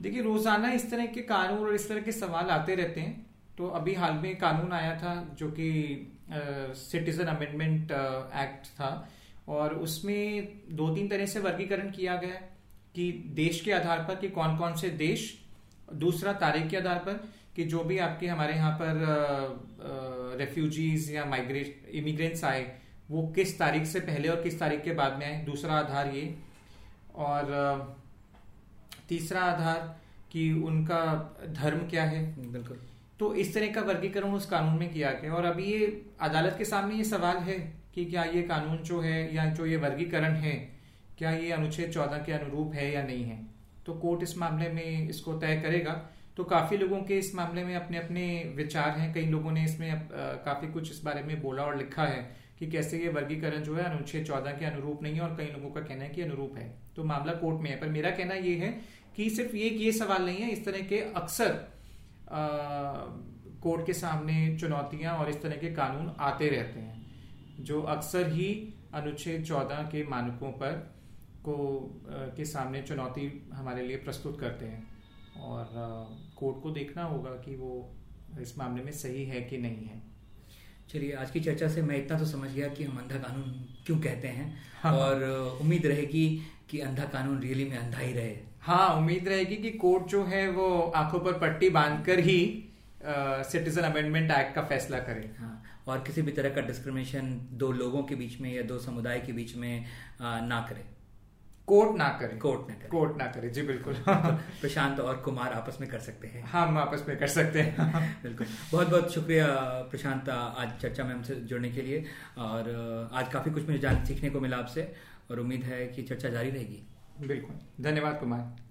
देखिए, रोज़ाना इस तरह के कानून और इस तरह के सवाल आते रहते हैं। तो अभी हाल में कानून आया था, जो कि सिटीजन अमेंडमेंट एक्ट था, और उसमें दो तीन तरह से वर्गीकरण किया गया कि देश के आधार पर कि कौन कौन से देश, दूसरा तारीख के आधार पर कि जो भी आपके हमारे यहाँ पर रेफ्यूजीज या माइग्रेट इमिग्रेंट्स आए वो किस तारीख से पहले और किस तारीख के बाद में आए? दूसरा आधार ये। और तीसरा आधार कि उनका धर्म क्या है? बिल्कुल। तो इस तरह का वर्गीकरण उस कानून में किया गया और अभी ये अदालत के सामने ये सवाल है कि क्या ये कानून जो है या जो ये वर्गीकरण है क्या ये अनुच्छेद चौदह के अनुरूप है या नहीं है? तो कोर्ट इस मामले में इसको तय करेगा। तो काफ़ी लोगों के इस मामले में अपने अपने विचार हैं। कई लोगों ने इसमें काफ़ी कुछ इस बारे में बोला और लिखा है कि कैसे ये वर्गीकरण जो है अनुच्छेद चौदह के अनुरूप नहीं है और कई लोगों का कहना है कि अनुरूप है। तो मामला कोर्ट में है, पर मेरा कहना ये है कि सिर्फ़ ये ये सवाल नहीं है, इस तरह के अक्सर कोर्ट के सामने चुनौतियाँ और इस तरह के कानून आते रहते हैं, जो अक्सर ही अनुच्छेद चौदह के मानकों पर को के सामने चुनौती हमारे लिए प्रस्तुत करते हैं। और कोर्ट को देखना होगा कि वो इस मामले में सही है कि नहीं है। चलिए आज की चर्चा से मैं इतना तो समझ गया कि हम अंधा कानून क्यों कहते हैं। हाँ। और उम्मीद रहेगी कि अंधा कानून रियली में अंधा ही रहे। हाँ उम्मीद रहेगी कि कोर्ट जो है वो आँखों पर पट्टी बांधकर ही सिटीजन अमेंडमेंट एक्ट का फैसला करे। हाँ और किसी भी तरह का डिस्क्रिमिनेशन दो लोगों के बीच में या दो समुदाय के बीच में आ, ना करे। कोर्ट ना करें। कोट ना करें। कोट ना करें जी बिल्कुल। प्रशांत और कुमार आपस में कर सकते हैं। हम आपस में कर सकते हैं। बिल्कुल। बहुत बहुत शुक्रिया प्रशांत आज चर्चा में हमसे जुड़ने के लिए। और आज काफ़ी कुछ मुझे जान सीखने को मिला आपसे। और उम्मीद है कि चर्चा जारी रहेगी। बिल्कुल। धन्यवाद कुमार।